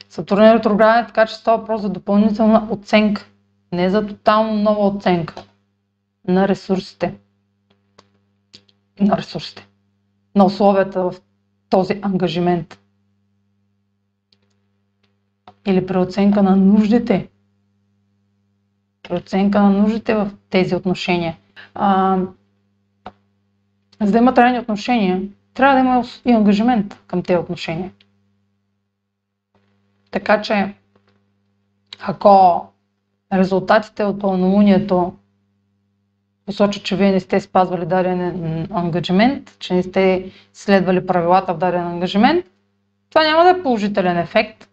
Сатурн е ретрограден, така че става въпрос за допълнителна оценка. Не за тотално нова оценка на ресурсите. На ресурсите. На условията в този ангажимент или преоценка на нуждите. Преоценка на нуждите в тези отношения. А, за да има трайни отношения, трябва да има и ангажимент към тези отношения. Така че, ако резултатите от пълнолунието посочат, че вие не сте спазвали даден ангажимент, че не сте следвали правилата в даден ангажимент, това няма да е положителен ефект,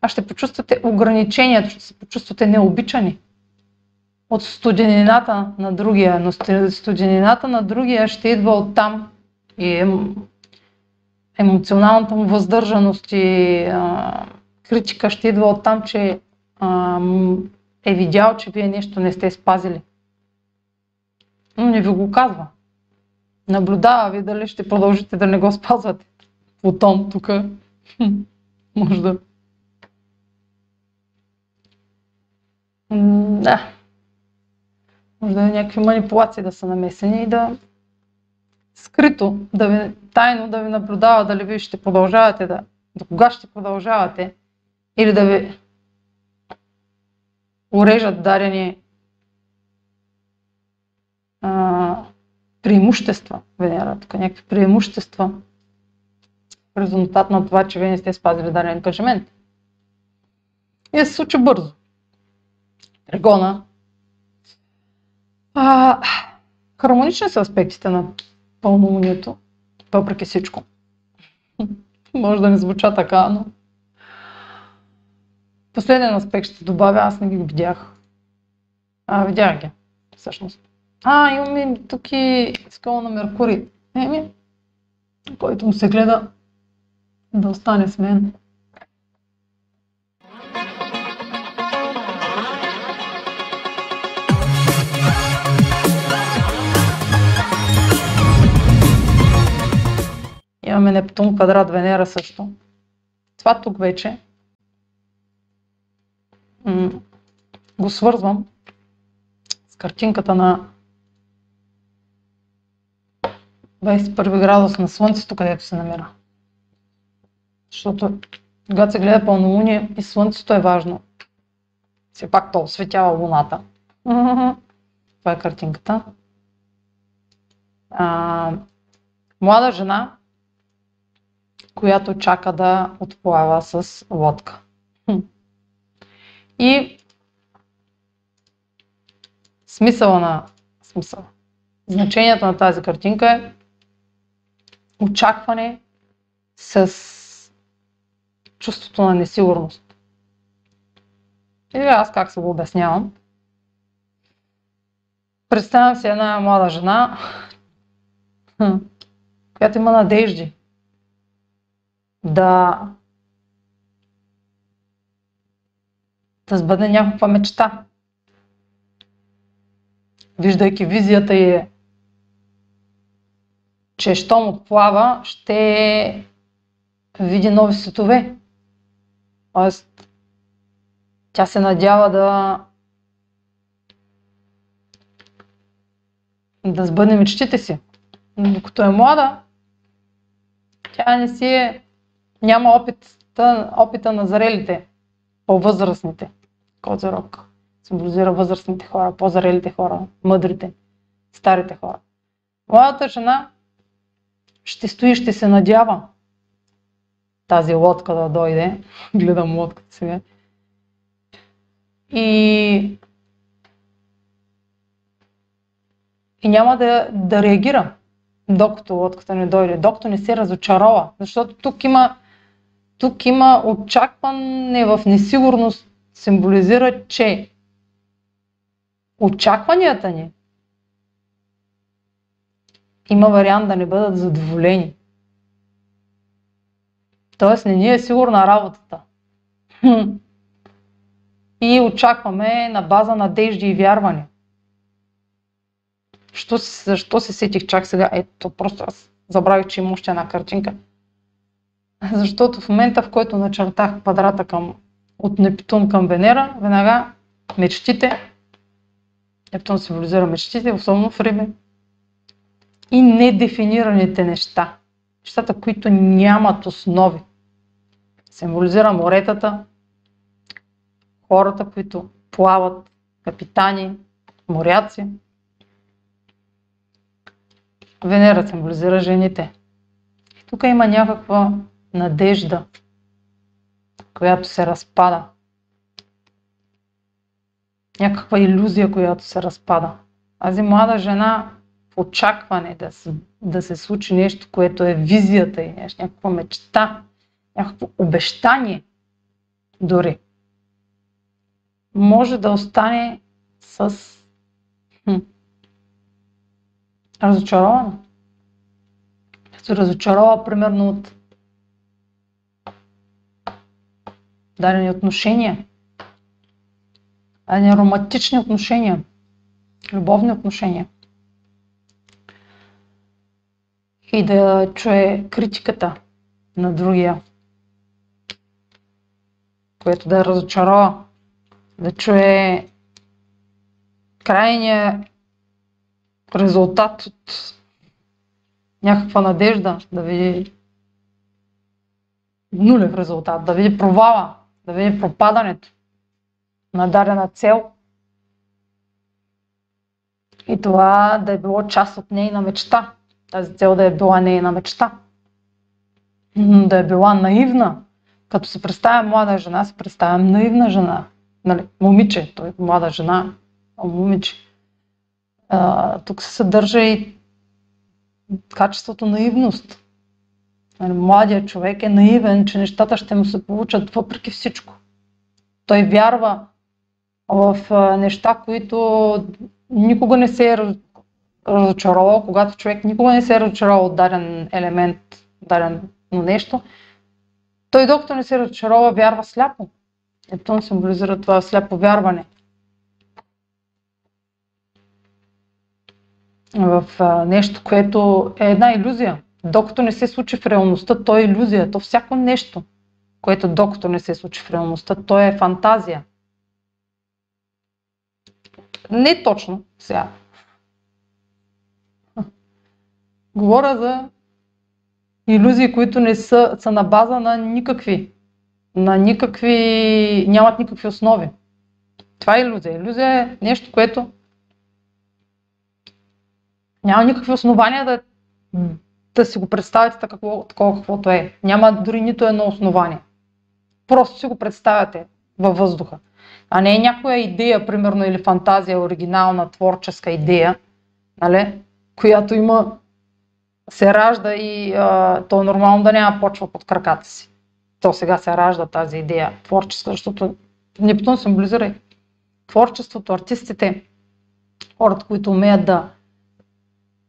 а ще почувствате ограничението, ще се почувствате необичани от студенината на другия, но студенината на другия ще идва от там и ем, емоционалната му въздържаност и а, критика ще идва от там, че а, е видял, че вие нещо не сте спазили. Но не ви го казва. Наблюдава ви дали ще продължите да не го спазвате. Плутон тук може да да. Може да е някакви манипулации да са намесени и да скрито, да ви, тайно да ви наблюдава дали вие ще продължавате да, до кога ще продължавате или да ви урежат дарени а, преимущества, Венера, тук някакви преимущества в резултат на това, че вие не сте спазили даден ангажимент. И се случи бързо. Тригона. А, хармонични са аспектите на пълнолунието, въпреки всичко. Може да не звуча така, но последен аспект ще добавя, аз не ги видях. А, видях ги, всъщност. А, имаме тук и скала на Меркурий. Еми, който му се гледа да остане с мен. Имаме Нептун квадрат Венера също. Това тук вече го свързвам с картинката на 21 градус на Слънцето, където се намира. Защото когато се гледа пълнолуние и Слънцето е важно. Все пак то осветява Луната. Това е картинката. А, млада жена която чака да отплава с лодка. И смисъла на смисъл. Значението на тази картинка е очакване с чувството на несигурност. И аз как се го обяснявам? Представям си една млада жена, която има надежди, да да сбъдне някаква мечта. Виждайки визията и че щом отплава, ще види нови светове. Тоест, тя се надява да да сбъдне мечтите си. Но докато е млада, тя не си е, няма опита, опита на зрелите, по-възрастните. Козирог символизира възрастните хора, по-зрелите хора, мъдрите, старите хора. Младата жена ще стои, ще се надява тази лодка да дойде. Гледам лодката сега. И, и няма да, да реагира, докато лодката не дойде, докато не се разочарова. Защото тук има, тук има очакване в несигурност, символизира, че очакванията ни има вариант да не бъдат задоволени. Тоест не ни е сигурна работата. И очакваме на база надежди и вярвания. Защо, защо се сетих чак сега? Ето, просто аз забравих, че има още една картинка. Защото в момента, в който начертах квадрата към, от Нептун към Венера, веднага мечтите, Нептун символизира мечтите, особено в Риме, и недефинираните неща. Нещата, които нямат основи. Символизира моретата, хората, които плават, капитани, моряци. Венера символизира жените. И тук има някаква надежда, която се разпада. Някаква иллюзия, която се разпада. Тази млада жена очакване да се, да се случи нещо, което е визията и някаква мечта, някакво обещание дори, може да остане с хм, разочарована. Се разочарова примерно от дадени отношения, дадени романтични отношения, любовни отношения. и да чуе критиката на другия, което да разочарова, да чуе крайния резултат от някаква надежда, да види нулев резултат, да види провала, да види пропадането на дадена цел и това да е било част от нейна мечта тази цел да е била нейна мечта. Да е била наивна. Като се представя млада жена, се представя наивна жена. Нали, момиче, той е млада жена, а момиче. А, тук се съдържа и качеството наивност. Нали, младият човек е наивен, че нещата ще му се получат въпреки всичко. Той вярва в неща, които никога не се е разочаровал, когато човек никога не се е разочаровал от даден елемент, дадено нещо, той докато не се разочарова, вярва сляпо. Ето символизира това сляпо вярване. В нещо, което е една иллюзия. Докато не се случи в реалността, то е иллюзия. То всяко нещо, което докато не се случи в реалността, то е фантазия. Не точно сега. Говоря за иллюзии, които не са, са на база на никакви, на никакви, нямат никакви основи. Това е иллюзия. Иллюзия е нещо, което няма никакви основания да, да си го представите такова, такова каквото е. Няма дори нито едно основание. Просто си го представяте във въздуха. А не е някоя идея, примерно, или фантазия, оригинална, творческа идея, нали, която има се ражда и а, то е нормално да няма почва под краката си. То сега се ражда тази идея творческа, защото Нептун символизира творчеството, артистите, хората, които умеят да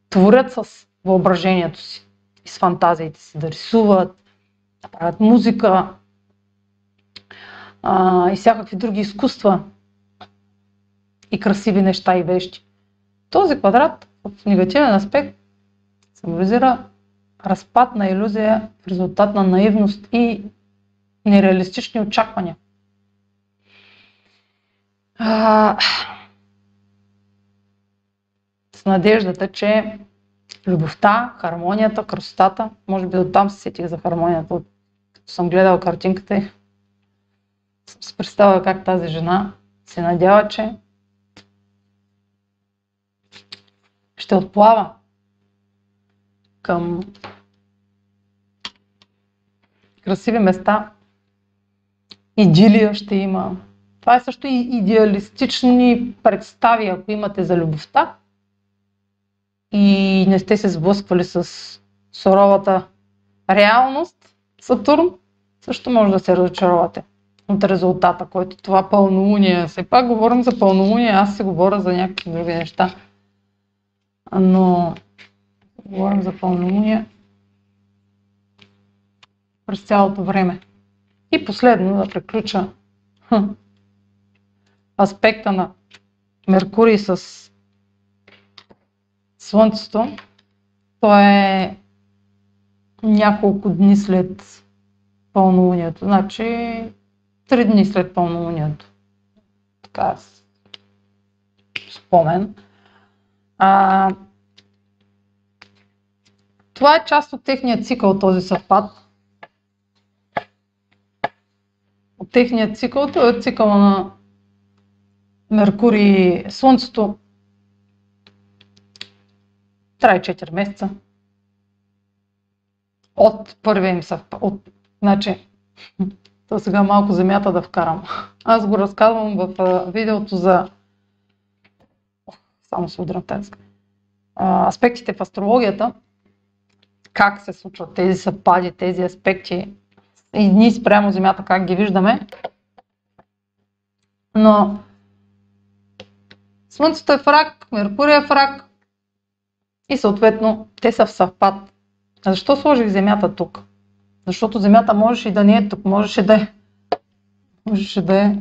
творят с въображението си и с фантазиите си, да рисуват, да правят музика а, и всякакви други изкуства и красиви неща и вещи. Този квадрат в негативен аспект символизира разпад на иллюзия в резултат на наивност и нереалистични очаквания. А, с надеждата, че любовта, хармонията, красотата, може би оттам се сетих за хармонията, като съм гледала картинката и съм се представила как тази жена се надява, че ще отплава към красиви места. Идилия ще има. Това е също и идеалистични представи, ако имате за любовта и не сте се сблъсквали с суровата реалност, Сатурн, също може да се разочаровате от резултата, който това пълнолуние. Все пак говорим за пълнолуние, аз си говоря за някакви други неща. Но говорим за пълнолуние през цялото време. И последно да приключа аспекта на Меркурий с Слънцето. То е няколко дни след пълнолунието. Значи, три дни след пълнолунието. Така спомен. А, това е част от техния цикъл, този съвпад. От техния цикъл, това е цикъл на Меркурий, Слънцето. Трае 4 месеца. От първия им съвпад. От, значи, то сега малко земята да вкарам. Аз го разказвам в видеото за... Само се удрям. Аспектите в астрологията как се случват тези съвпади, тези аспекти и ние спрямо Земята, как ги виждаме. Но Слънцето е в рак, Меркурий е в рак и съответно те са в съвпад. А защо сложих Земята тук? Защото Земята можеше и да не е тук, можеше да е. Можеше да е.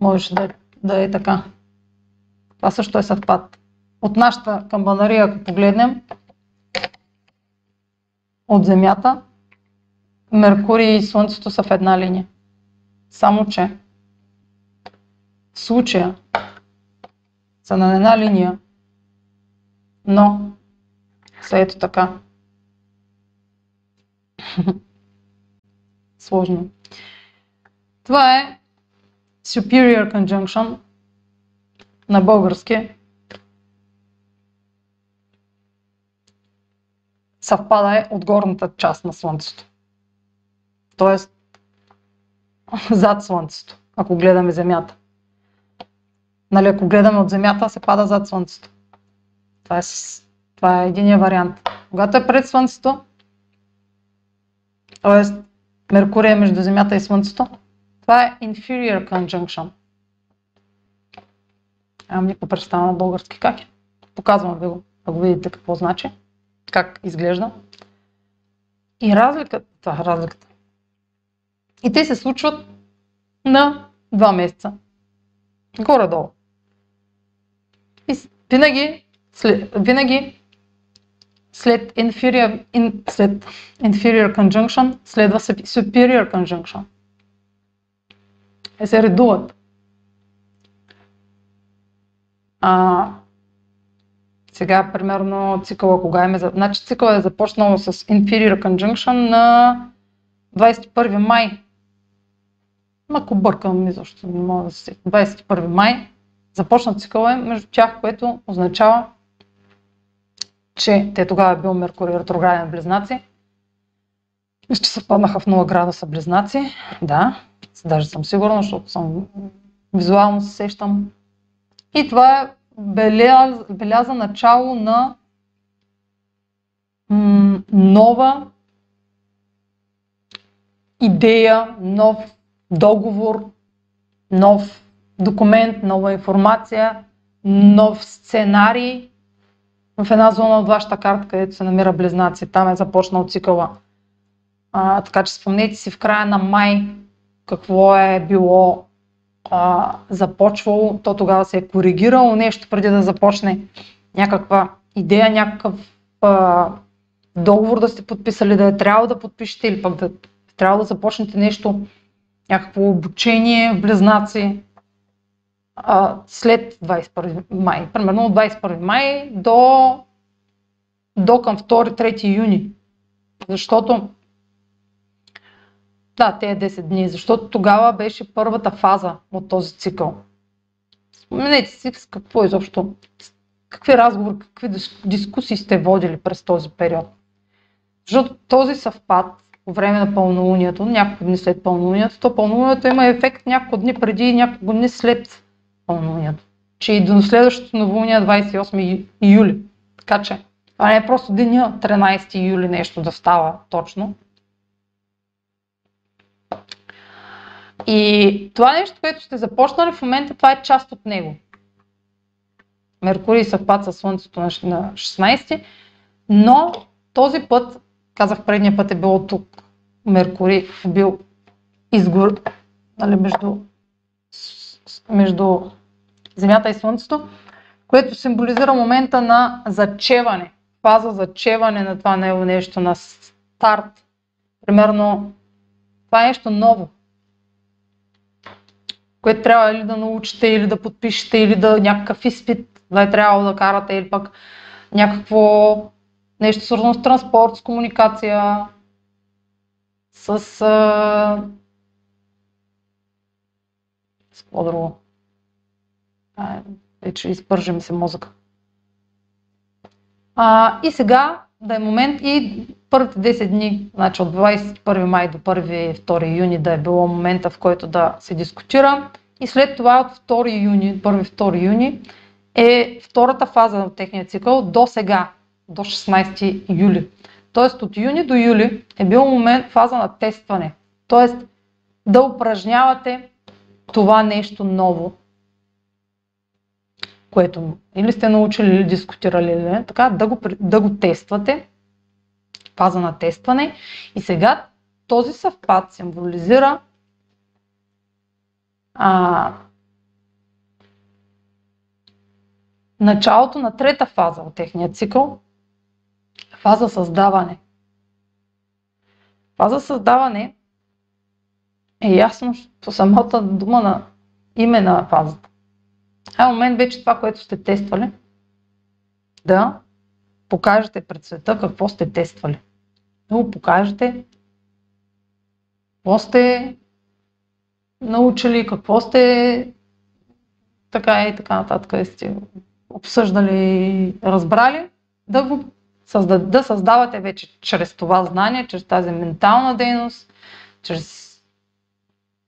Можеше да е, да е така. Това също е съвпад. От нашата камбанария, ако погледнем, от Земята, Меркурий и Слънцето са в една линия. Само, че в случая са на една линия, но са ето така. Сложно. Това е Superior Conjunction на български. съвпада е от горната част на Слънцето. Тоест, зад Слънцето, ако гледаме Земята. Нали, ако гледаме от Земята, се пада зад Слънцето. Това е, това е единия вариант. Когато е пред Слънцето, т.е. Меркурий е между Земята и Слънцето, това е inferior conjunction. Ами по представа на български как е. Показвам ви го, да го видите какво значи как изглежда. И разликата, това е разликата. И те се случват на два месеца. Горе-долу. И винаги, след, винаги след inferior, in, след inferior conjunction следва superior conjunction. Е се редуват. А, сега, примерно, цикъла кога е... Значи цикъл е започнал с Inferior Conjunction на 21 май. Ако бъркам, изобщо не мога да се 21 май започна цикъл е между тях, което означава, че те тогава е бил Меркурий ретрограден близнаци. Мисля, че паднаха в 0 градуса близнаци. Да, даже съм сигурна, защото съм визуално се сещам. И това е беляза, беляза начало на м- нова идея, нов договор, нов документ, нова информация, нов сценарий в една зона от вашата карта, където се намира Близнаци. Там е започнал цикъла. А, така че спомнете си в края на май какво е било а, започвало, то тогава се е коригирало нещо преди да започне. Някаква идея, някакъв а, договор да сте подписали, да е трябвало да подпишете или пък да трябва да започнете нещо, някакво обучение в близнаци след 21 май. Примерно от 21 май до, до към 2-3 юни. Защото да, те 10 дни, защото тогава беше първата фаза от този цикъл. Споменете си с какво изобщо, какви разговори, какви дискусии сте водили през този период. Защото този съвпад по време на пълнолунието, няколко дни след пълнолунието, то пълнолунието има ефект няколко дни преди и няколко дни след пълнолунието. Че и до следващото новолуние 28 юли. Така че това не е просто деня 13 юли нещо да става точно, И това нещо, което сте започнали в момента, това е част от него. Меркурий съвпад с Слънцето на 16, но този път, казах предния път е било тук, Меркурий е бил изгор, нали, между, между Земята и Слънцето, което символизира момента на зачеване, фаза зачеване на това нещо, на старт. Примерно, това е нещо ново което трябва или да научите, или да подпишете, или да някакъв изпит да е трябвало да карате, или пък някакво нещо свързано с транспорт, с комуникация, с... С какво друго? Вече изпържим се мозъка. А, и сега да е момент и първите 10 дни, значи от 21 май до 1-2 юни да е било момента, в който да се дискутира. И след това от 2 юни, 1-2 юни е втората фаза на техния цикъл до сега, до 16 юли. Тоест от юни до юли е бил момент, фаза на тестване. Тоест да упражнявате това нещо ново, което или сте научили, или дискутирали, или така да го, да го тествате, фаза на тестване. И сега този съвпад символизира а, началото на трета фаза от техния цикъл, фаза създаване. Фаза създаване е ясно по самата дума на име на фазата. А момент вече това, което сте тествали, да покажете пред света какво сте тествали. Да го покажете какво сте научили, какво сте така и така нататък сте обсъждали, разбрали, да го създа, да създавате вече чрез това знание, чрез тази ментална дейност, чрез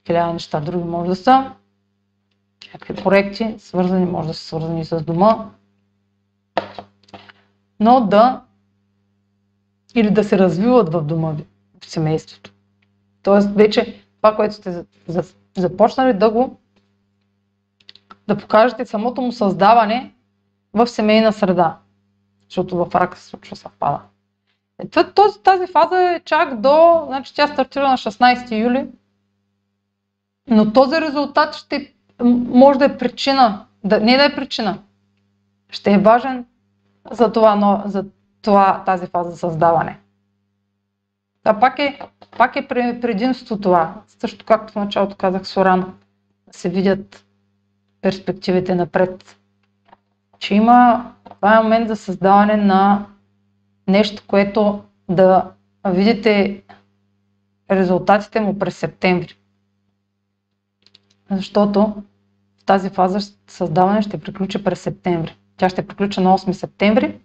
хиляда неща други може да са, някакви проекти, свързани, може да са свързани с дома, но да или да се развиват в дома ви, в семейството. Тоест вече това, което сте започнали да го да покажете самото му създаване в семейна среда. Защото в рак се случва съвпада. Е, този, тази фаза е чак до, значи тя стартира на 16 юли, но този резултат ще може да е причина, да, не да е причина, ще е важен за това, но, за това тази фаза създаване. А пак е, пак е предимство това. Също както в началото казах с Оран, се видят перспективите напред. Че има, това е момент за създаване на нещо, което да видите резултатите му през септември. Защото тази фаза създаване ще приключи през септември. Тя ще приключи на 8 септември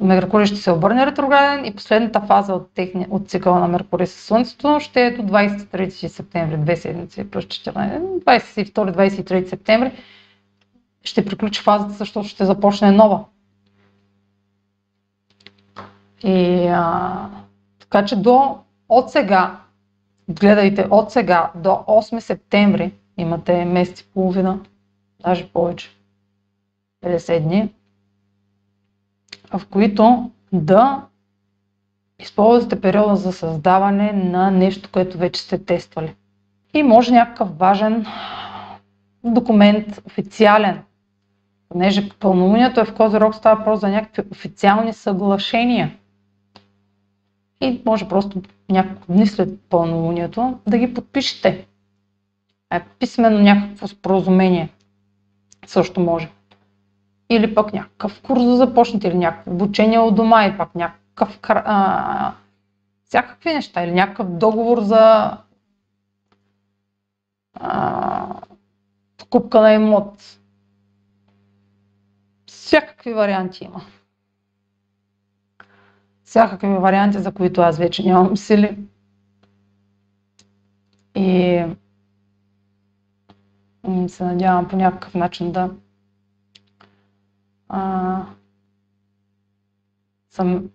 Меркурий ще се обърне ретрограден и последната фаза от, техни, от цикъла на Меркурий с Слънцето ще е до 23 септември, две седмици плюс 14, 22-23 септември ще приключи фазата, защото ще започне нова. И а, така че до от сега, гледайте от сега до 8 септември, имате месец и половина, даже повече, 50 дни, в които да използвате периода за създаване на нещо, което вече сте тествали. И може някакъв важен документ, официален, понеже пълнолунието е в Козирог, става просто за някакви официални съглашения. И може просто няколко дни след пълнолунието да ги подпишете. Е, писменно някакво споразумение също може. Или пък някакъв курс да започнете, или някакво обучение от дома, и пак някакъв а, всякакви неща, или някакъв договор за а, покупка на имот. Всякакви варианти има. Всякакви варианти, за които аз вече нямам сили. И се надявам по някакъв начин да а, съм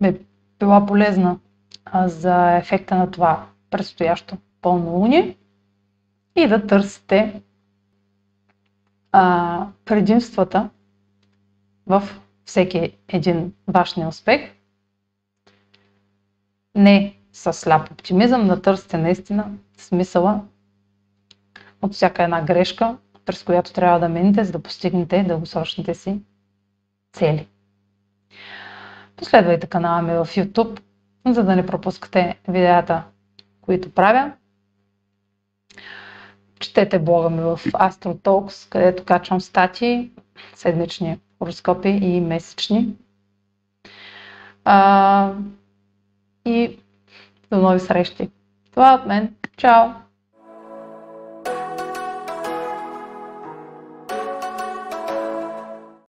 ме била полезна а, за ефекта на това предстоящо пълнолуние и да търсите а, предимствата в всеки един ваш неуспех. Не с сляп оптимизъм, да търсите наистина смисъла от всяка една грешка, през която трябва да минете, за да постигнете дългосрочните си цели. Последвайте канала ми в YouTube, за да не пропускате видеята, които правя. Четете блога ми в Astro Talks, където качвам статии, седмични хороскопи и месечни. А, и до нови срещи. Това от мен. Чао!